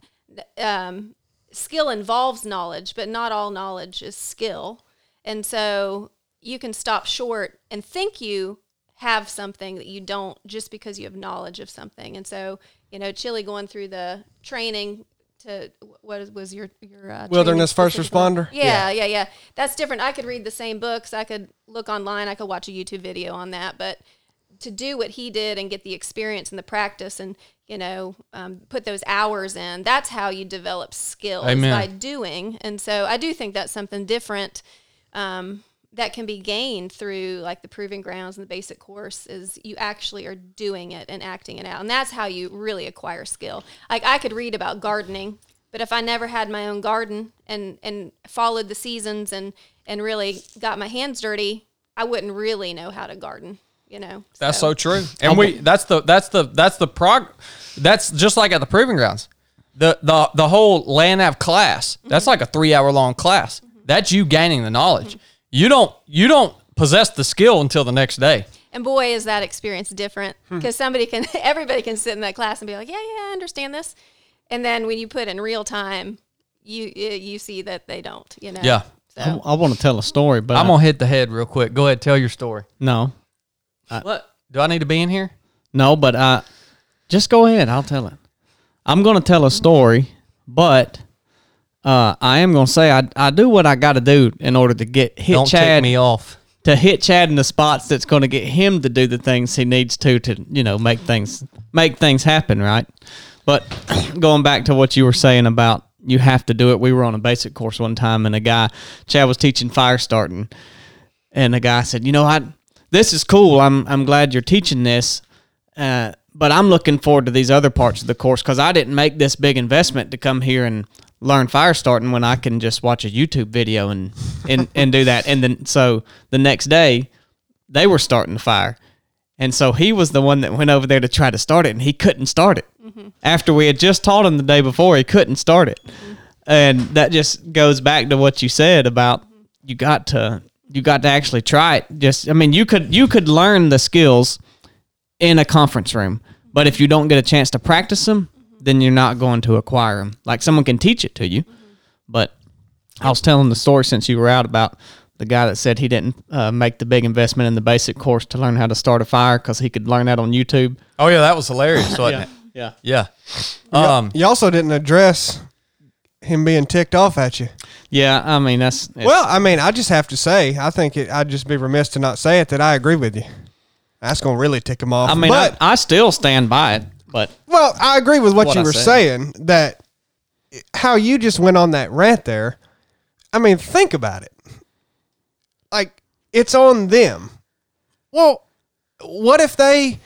Um, skill involves knowledge, but not all knowledge is skill. And so you can stop short and think you have something that you don't just because you have knowledge of something. And so, you know, Chili going through the training to what was your your uh, Wilderness first responder? Yeah, yeah, yeah. That's different. I could read the same books. I could look online. I could watch a YouTube video on that. But to do what he did and get the experience and the practice and you know um, put those hours in, that's how you develop skills Amen. by doing. And so I do think that's something different. Um, that can be gained through like the proving grounds and the basic course is you actually are doing it and acting it out and that's how you really acquire skill like i could read about gardening but if i never had my own garden and and followed the seasons and and really got my hands dirty i wouldn't really know how to garden you know That's so true. And we that's the that's the that's the prog that's just like at the proving grounds. The the the whole land nav class, that's like a three hour long class. That's you gaining the knowledge. You don't you don't possess the skill until the next day. And boy, is that experience different Hmm. because somebody can, everybody can sit in that class and be like, yeah, yeah, I understand this. And then when you put in real time, you you see that they don't. You know. Yeah. I, So I want to tell a story, but I'm I- gonna hit the head real quick. Go ahead, tell your story. no, What? Do I need to be in here? no, but uh, just go ahead. I'll tell it. I'm going to tell a story, but uh, I am gonna say I I do what I got to do in order to get hit Don't Chad take me off. to hit Chad in the spots that's going to get him to do the things he needs to to you know make things make things happen, right? But going back to what you were saying about you have to do it. We were on a basic course one time, and a guy Chad was teaching fire starting, and the guy said, "You know, I this is cool. I'm I'm glad you're teaching this." Uh, but I'm looking forward to these other parts of the course because I didn't make this big investment to come here and learn fire starting when I can just watch a YouTube video and and, and do that. And then so the next day they were starting the fire. And so he was the one that went over there to try to start it and he couldn't start it. After we had just taught him the day before, he couldn't start it. And that just goes back to what you said about you got to you got to actually try it. Just I mean you could you could learn the skills in a conference room. But if you don't get a chance to practice them, then you're not going to acquire them. Like someone can teach it to you. But I was telling the story since you were out about the guy that said he didn't uh, make the big investment in the basic course to learn how to start a fire because he could learn that on YouTube. Oh yeah, that was hilarious, wasn't it? Yeah. Yeah. Um, you also didn't address him being ticked off at you. Yeah, I mean that's Well, I mean, I just have to say, I think it, I'd just be remiss to not say it that I agree with you. That's going to really tick him off. I mean but I, I still stand by it, but Well, I agree with what, What you I were said. saying that how you just went on that rant there. I mean, think about it. Like it's on them. Well, what if they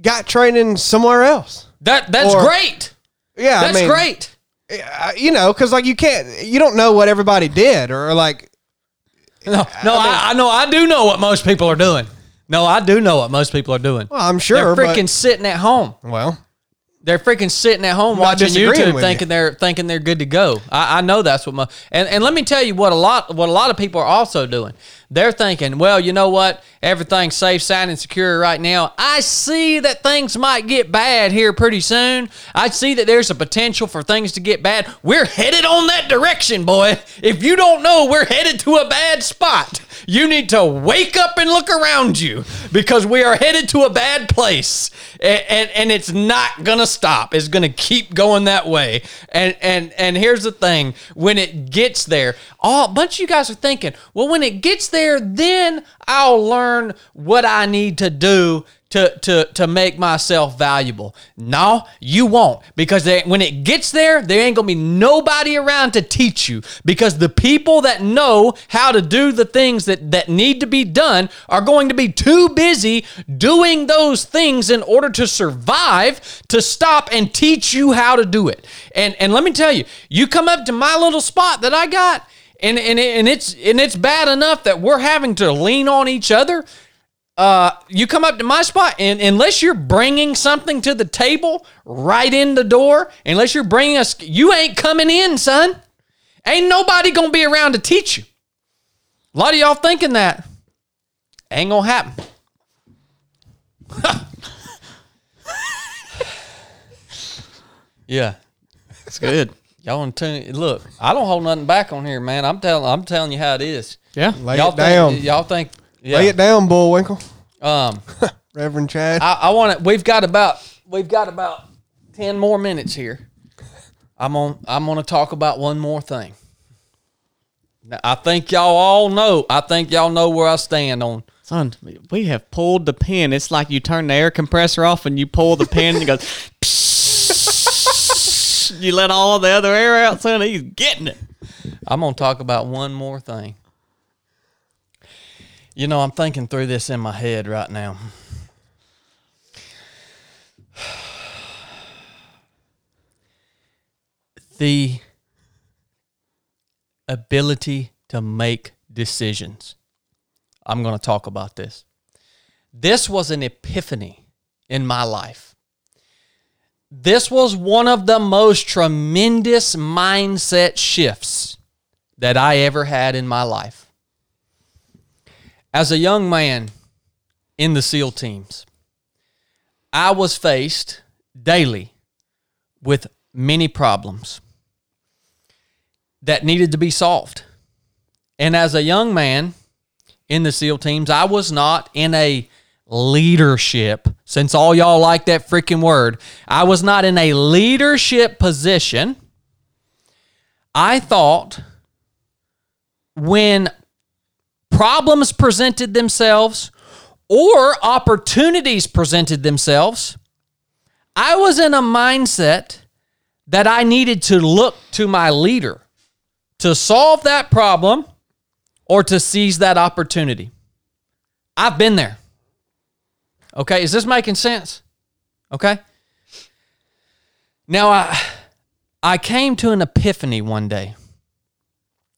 got training somewhere else? that that's Or- great. Yeah, That's I mean, great. Uh, You know, because like you can't, you don't know what everybody did, or like No, no, I, I know. I do know what most people are doing. No, I do know what most people are doing. Well, I'm sure, They're but- freaking sitting at home. well, They're freaking sitting at home watching YouTube, with you. thinking they're thinking they're good to go. I, I know that's what my and, and let me tell you what a lot what a lot of people are also doing. They're thinking, well, you know what? Everything's safe, sound, and secure right now. I see that things might get bad here pretty soon. I see that there's a potential for things to get bad. We're headed on that direction, boy. If you don't know we're headed to a bad spot, you need to wake up and look around you because we are headed to a bad place. And, and, and it's not gonna stop. It's gonna keep going that way. And and and here's the thing: when it gets there, all a bunch of you guys are thinking, well, when it gets there, then I'll learn what I need to do to to to make myself valuable. No, you won't because they, when it gets there, there ain't gonna be nobody around to teach you because the people that know how to do the things that that need to be done are going to be too busy doing those things in order to survive to stop and teach you how to do it. And and let me tell you, you come up to my little spot that I got and and, and it's and it's bad enough that we're having to lean on each other uh, you come up to my spot, and unless you're bringing something to the table right in the door, unless you're bringing us, you ain't coming in, son. Ain't nobody gonna be around to teach you. A lot of y'all thinking that ain't gonna happen. yeah, it's good. Y'all want to look. I don't hold nothing back on here, man. I'm telling, I'm telling you how it is. Yeah. lay y'all it down. Y'all think, yeah. Lay it down, Bullwinkle, Um, Reverend Chad. I, I want to. We've got about we've got about ten more minutes here. I'm on. I'm going to talk about one more thing. Now, I think y'all all know. I think y'all know where I stand on. Son, we have pulled the pin. It's like you turn the air compressor off and you pull the pin and it goes. you let all the other air out, son. He's getting it. I'm to talk about one more thing. You know, I'm thinking through this in my head right now. The ability to make decisions. I'm going to talk about this. This was an epiphany in my life. This was one of the most tremendous mindset shifts that I ever had in my life. As a young man in the SEAL teams, I was faced daily with many problems that needed to be solved. And as a young man in the SEAL teams, I was not in a leadership, since all y'all like that freaking word, I was not in a leadership position. I thought when problems presented themselves or opportunities presented themselves, I was in a mindset that I needed to look to my leader to solve that problem or to seize that opportunity. I've been there. Okay, is this making sense? Okay. Now I I came to an epiphany one day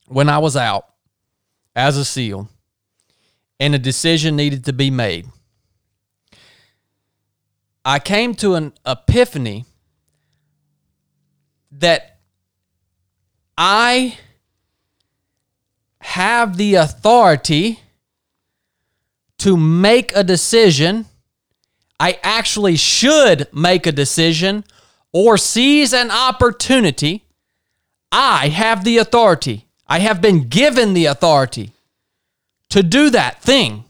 when I was out as a SEAL and a decision needed to be made. I came to an epiphany that I have the authority to make a decision. I actually should make a decision or seize an opportunity. I have the authority. I have been given the authority to do that thing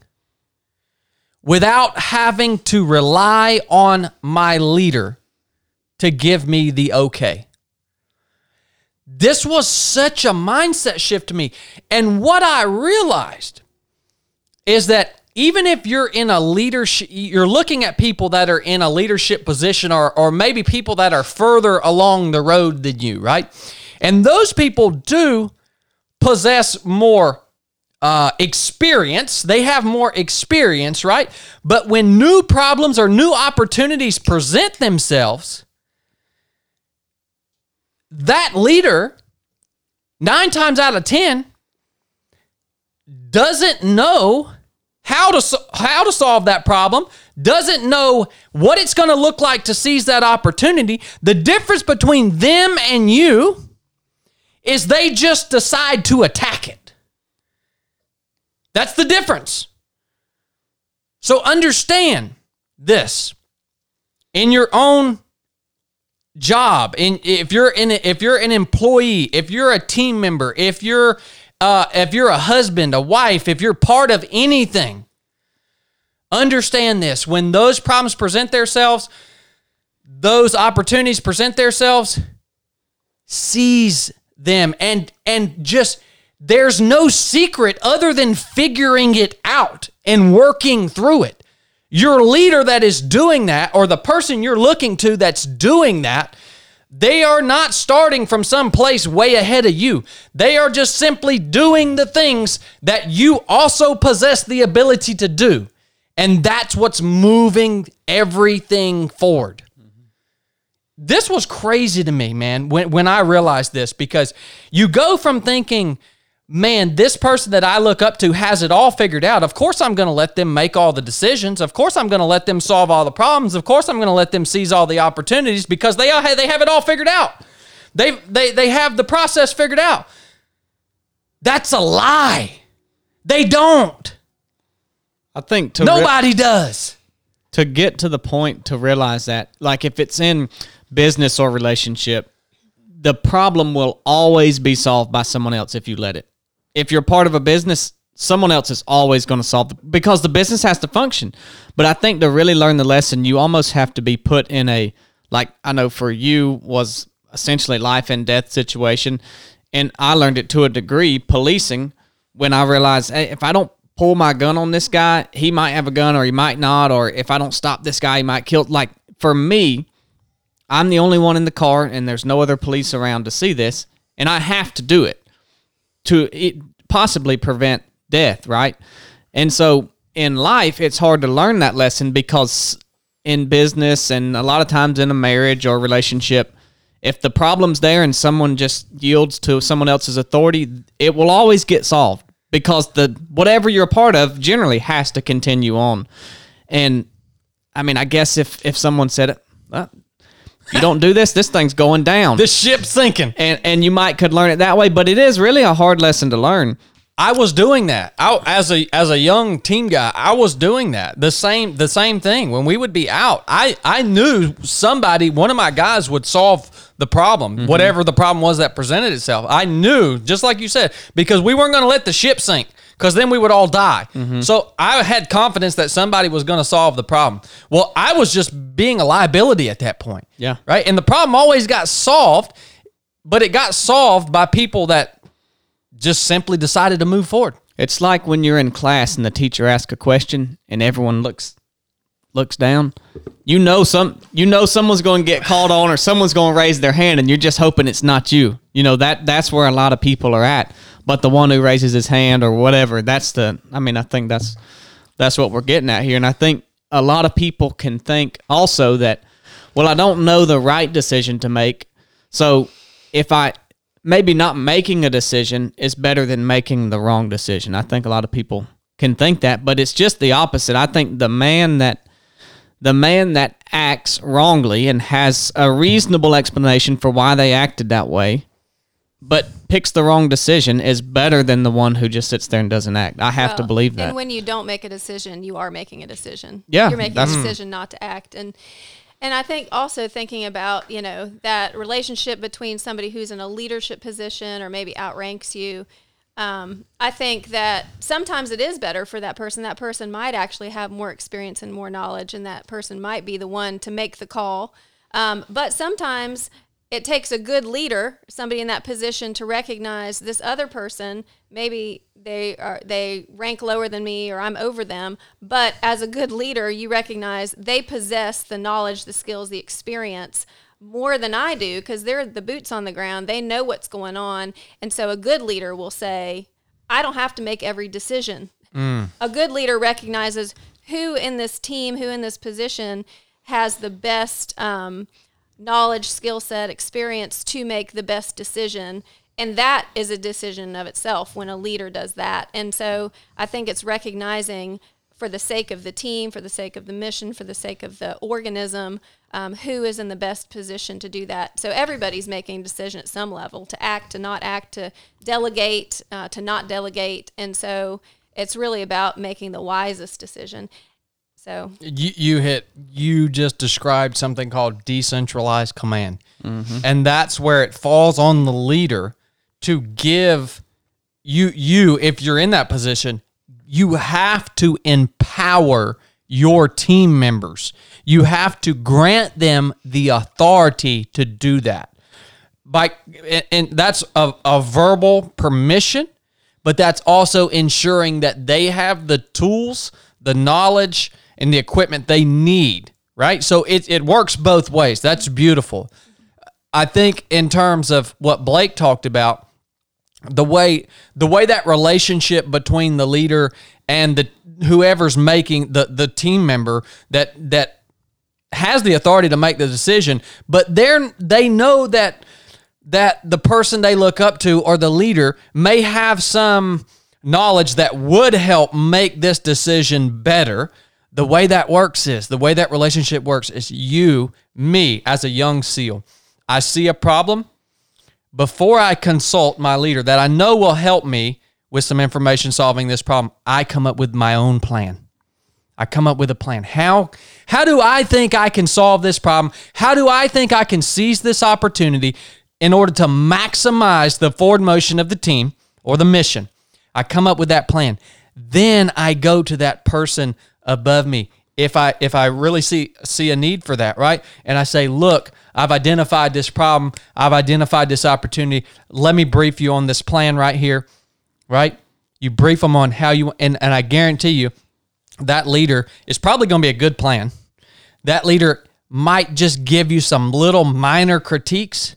without having to rely on my leader to give me the okay. This was such a mindset shift to me. And what I realized is that even if you're in a leadership, you're looking at people that are in a leadership position or, or maybe people that are further along the road than you, right? And those people do possess more uh, experience. They have more experience, right? But when new problems or new opportunities present themselves, that leader, nine times out of 10, doesn't know how to how to solve that problem. Doesn't know what it's going to look like to seize that opportunity. The difference between them and you is they just decide to attack it. That's the difference. So understand this. In your own job in if you're in a, if you're an employee if you're a team member if you're uh, if you're a husband a wife if you're part of anything understand this. When those problems present themselves those opportunities present themselves seize them. And and just there's no secret other than figuring it out and working through it. Your leader that is doing that, or the person you're looking to that's doing that, they are not starting from some place way ahead of you. They are just simply doing the things that you also possess the ability to do. And that's what's moving everything forward. This was crazy to me, man, when, when I realized this because you go from thinking, man, this person that I look up to has it all figured out. Of course, I'm going to let them make all the decisions. Of course, I'm going to let them solve all the problems. Of course, I'm going to let them seize all the opportunities because they, uh, they have it all figured out. They, they, they have the process figured out. That's a lie. They don't. I think to re- Nobody does. to get to the point to realize that, like if it's in business or relationship, the problem will always be solved by someone else if you let it. If you're part of a business, someone else is always going to solve the, because the business has to function. But I think to really learn the lesson, you almost have to be put in a like I know for you was essentially life and death situation, and I learned it to a degree policing when I realized hey, if I don't pull my gun on this guy, he might have a gun or he might not, or if I don't stop this guy, he might kill. Like for me, I'm the only one in the car, and there's no other police around to see this, and I have to do it to it possibly prevent death, right? And so in life, it's hard to learn that lesson because in business and a lot of times in a marriage or relationship, if the problem's there and someone just yields to someone else's authority, it will always get solved because the whatever you're a part of generally has to continue on. And I mean, I guess if if someone said it, well, you don't do this, this thing's going down. The ship's sinking. and and you might could learn it that way, but it is really a hard lesson to learn. I was doing that. I, as a as a young team guy, I was doing that. The same the same thing. When we would be out, I I knew somebody, one of my guys would solve the problem, mm-hmm. whatever the problem was that presented itself. I knew, just like you said, because we weren't going to let the ship sink because then we would all die. Mm-hmm. So I had confidence that somebody was going to solve the problem. Well, I was just being a liability at that point. Yeah. Right. And the problem always got solved but it got solved by people that just simply decided to move forward. It's like when you're in class and the teacher asks a question and everyone looks looks down. You know some you know someone's going to get called on or someone's going to raise their hand and you're just hoping it's not you. You know that that's where a lot of people are at. But the one who raises his hand or whatever, that's the I mean I think that's that's what we're getting at here and I think a lot of people can think also that well I don't know the right decision to make. So if I maybe not making a decision is better than making the wrong decision. I think a lot of people can think that, but it's just the opposite. I think the man that the man that acts wrongly and has a reasonable explanation for why they acted that way, but picks the wrong decision is better than the one who just sits there and doesn't act. I have to believe that. And when you don't make a decision, you are making a decision. Yeah, you're making a decision not to act, and and I think also thinking about you know that relationship between somebody who's in a leadership position or maybe outranks you. Um, I think that sometimes it is better for that person. That person might actually have more experience and more knowledge, and that person might be the one to make the call. Um, but sometimes it takes a good leader, somebody in that position, to recognize this other person. Maybe they are they rank lower than me, or I'm over them. But as a good leader, you recognize they possess the knowledge, the skills, the experience more than I do because they're the boots on the ground. They know what's going on, and so a good leader will say, "I don't have to make every decision." A good leader recognizes who in this team, who in this position has the best um, knowledge, skill set, experience to make the best decision. And that is a decision of itself when a leader does that. And so I think it's recognizing for the sake of the team, for the sake of the mission, for the sake of the organism, um, who is in the best position to do that. So everybody's making a decision at some level to act, to not act, to delegate, uh, to not delegate. And so it's really about making the wisest decision. So You, you hit, you just described something called decentralized command. Mm-hmm. And that's where it falls on the leader to give you, you, if you're in that position, you have to empower your team members. You have to grant them the authority to do that. By, and- and that's a, a verbal permission, but that's also ensuring that they have the tools, the knowledge, and the equipment they need, right? So it, it works both ways. That's beautiful. I think in terms of what Blake talked about, the way the way that relationship between the leader and the whoever's making the the team member that that has the authority to make the decision, but they're they know that that the person they look up to or the leader may have some knowledge that would help make this decision better. The way that works is the way that relationship works is you, me, as a young SEAL. I see a problem before I consult my leader that I know will help me with some information solving this problem. I come up with my own plan. I come up with a plan. How how do I think I can solve this problem? How do I think I can seize this opportunity in order to maximize the forward motion of the team or the mission? I come up with that plan. Then I go to that person above me. If I if I really see see a need for that, right? And I say, "Look, I've identified this problem. I've identified this opportunity. Let me brief you on this plan right here." Right? You brief them on how you and and I guarantee you that leader is probably going to be a good plan. That leader might just give you some little minor critiques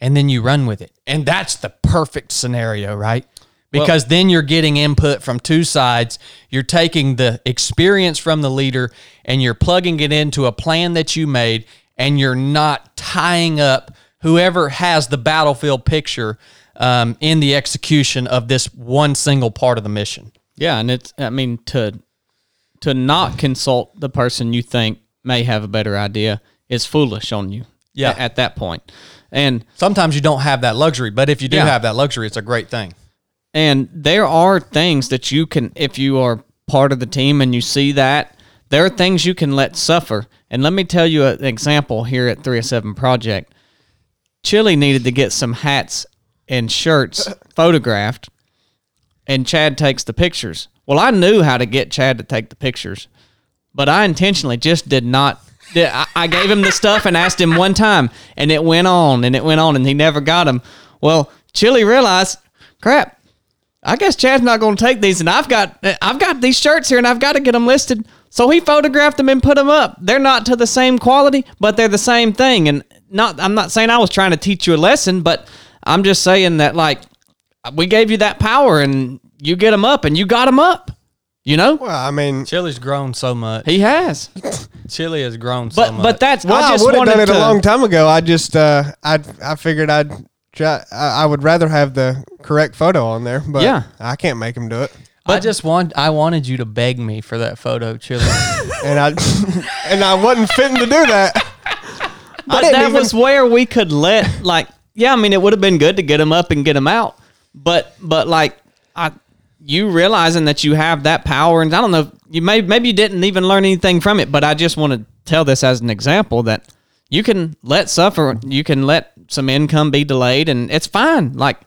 and then you run with it. And that's the perfect scenario, right? Because then you're getting input from two sides. You're taking the experience from the leader and you're plugging it into a plan that you made, and you're not tying up whoever has the battlefield picture um, in the execution of this one single part of the mission. Yeah, and it's I mean to to not consult the person you think may have a better idea is foolish on you. Yeah. At, at that point. And Sometimes you don't have that luxury, but if you do Yeah. have that luxury, it's a great thing. And there are things that you can if you are part of the team and you see that there are things you can let suffer. And let me tell you an example here at 307 Project. Chili needed to get some hats and shirts photographed and Chad takes the pictures. Well, I knew how to get Chad to take the pictures, but I intentionally just did not I, I gave him the stuff and asked him one time, and it went on and it went on, and he never got them. Well, Chili realized, crap. I guess Chad's not going to take these, and I've got I've got these shirts here, and I've got to get them listed. So he photographed them and put them up. They're not to the same quality, but they're the same thing. And not I'm not saying I was trying to teach you a lesson, but I'm just saying that like we gave you that power, and you get them up, and you got them up. You know, Well, I mean, Chili's grown so much. he has. Chili has grown so But much. but that's well, I, I would have wanted done it to. a long time ago. I just, uh, I, I figured I'd try. I, I would rather have the correct photo on there, but Yeah. I can't make him do it. I just want I wanted you to beg me for that photo, Chili. And I, and I wasn't fitting to do that. But didn't that even- was where we could let like yeah, I mean it would have been good to get him up and get him out. But but like I you realizing that you have that power and I don't know you may maybe you didn't even learn anything from it, but I just want to tell this as an example that you can let suffer, you can let some income be delayed and it's fine. Like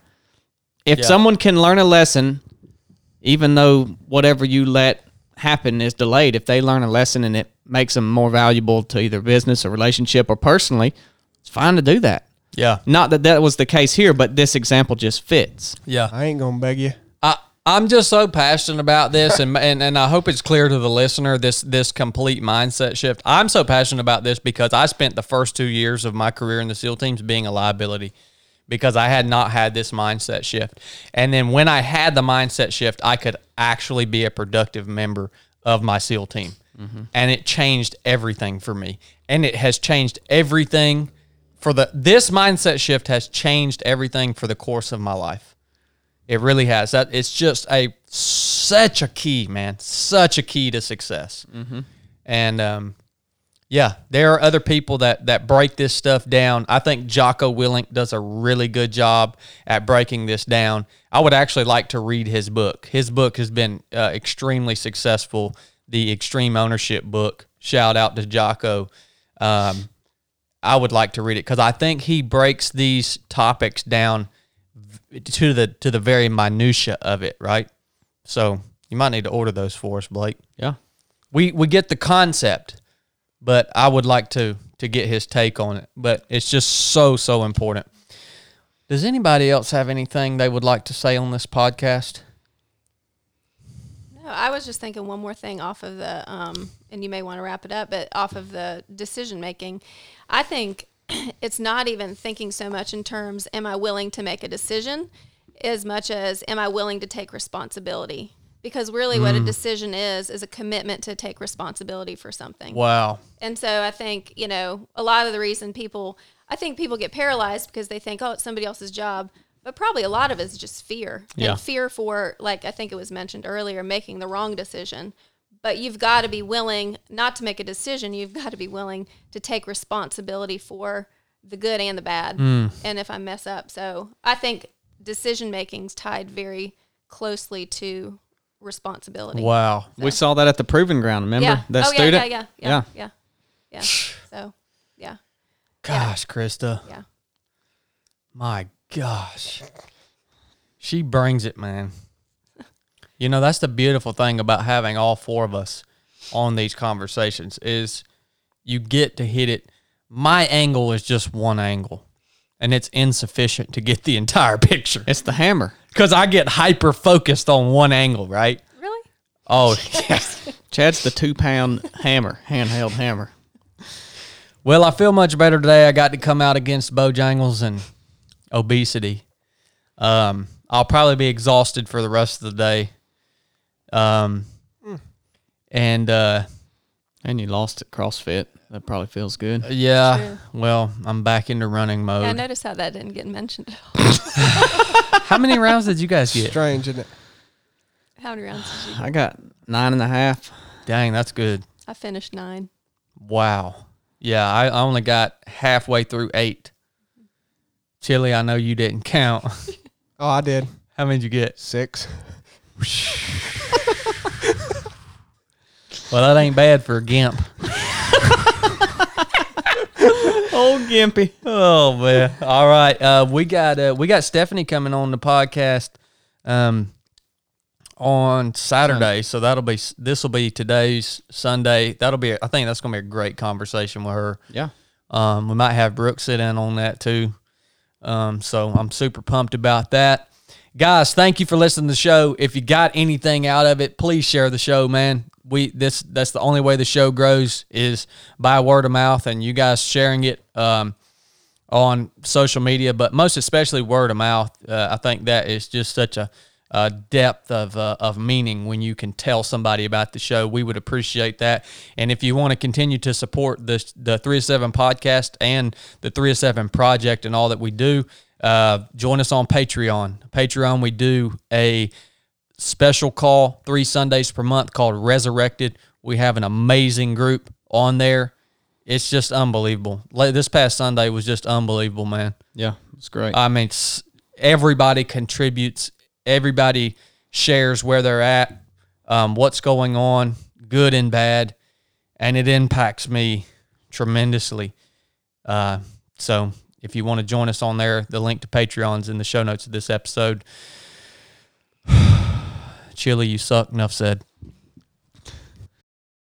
if Yeah. someone can learn a lesson even though whatever you let happen is delayed, if they learn a lesson and it makes them more valuable to either business or relationship or personally, it's fine to do that. yeah. Not that that was the case here, but this example just fits. Yeah. I ain't gonna beg you. I I'm just so passionate about this, and, and and I hope it's clear to the listener this this complete mindset shift. I'm so passionate about this because I spent the first two years of my career in the SEAL teams being a liability because I had not had this mindset shift, and then when I had the mindset shift, I could actually be a productive member of my SEAL team, mm-hmm. and it changed everything for me, and it has changed everything for the this mindset shift has changed everything for the course of my life. It really has. That it's just a such a key, man. Such a key to success. And um, yeah, there are other people that that break this stuff down. I think Jocko Willink does a really good job at breaking this down. I would actually like to read his book. His book has been uh, extremely successful. The Extreme Ownership book. Shout out to Jocko. Um, I would like to read it because I think he breaks these topics down to the to the very minutia of it, right? So you might need to order those for us, Blake. Yeah. We we get the concept, but I would like to to get his take on it. But it's just so so important. Does anybody else have anything they would like to say on this podcast? No, I was just thinking one more thing off of the, um, and you may want to wrap it up, but off of the decision making. I think it's not even thinking so much in terms, am I willing to make a decision, as much as am I willing to take responsibility? Because really, what a mm. decision is, is a commitment to take responsibility for something. Wow. And so I think, you know, a lot of the reason people, I think people get paralyzed because they think, oh, it's somebody else's job. But probably a lot of it is just fear. Yeah. And fear for, like I think it was mentioned earlier, making the wrong decision. But you've got to be willing not to make a decision. You've got to be willing to take responsibility for the good and the bad. Hmm. And if I mess up. So I think decision making's tied very closely to responsibility. Wow. We saw that at the proving ground, remember? Yeah. That oh, student? yeah, yeah, yeah, yeah, yeah, yeah. So, yeah, Gosh, Krista. yeah. My gosh. She brings it, man. You know, that's the beautiful thing about having all four of us on these conversations is you get to hit it. My angle is just one angle, and it's insufficient to get the entire picture It's the hammer. because I get hyper focused on one angle, right? Really? Oh, yeah. Chad's the two pound hammer, handheld hammer. Well, I feel much better today. I got to come out against Bojangles and obesity. Um, I'll probably be exhausted for the rest of the day. Um, and uh, And you lost at CrossFit. That probably feels good. yeah, True. well, I'm back into running Yeah, I noticed how that didn't get mentioned at all. How many rounds did you guys get? Strange, isn't it? How many rounds did you? I got nine and a half. Dang, that's good. I finished nine. Wow. Yeah, I I only got halfway through eight. Chili, I know you didn't count. Oh, I did How many did you get? six. Well, that ain't bad for a gimp. Old Gimpy. Oh man! All right, uh, we got uh, we got Stephanie coming on the podcast um, on Saturday. So that'll be this will be today's Sunday. That'll be I think that's gonna be a great conversation with her. Yeah. Um, we might have Brooke sit in on that too. Um, so I'm super pumped about that. Guys, thank you for listening to the show. If you got anything out of it, please share the show, man. We this that's the only way the show grows is by word of mouth and you guys sharing it um, on social media, but most especially word of mouth. Uh, I think that is just such a, a depth of uh, of meaning when you can tell somebody about the show. We would appreciate that. And if you want to continue to support the the three of seven podcast and the three of seven project and all that we do, uh, join us on Patreon. Patreon, we do a special call three Sundays per month called Resurrected. We have an amazing group on there. It's just unbelievable. This past Sunday was just unbelievable, man. Yeah. It's great. I mean, everybody contributes. Everybody shares where they're at, um, what's going on, good and bad, and it impacts me tremendously. Uh, so, if you want to join us on there, the link to Patreon's in the show notes of this episode. Chili, you suck. Enough said.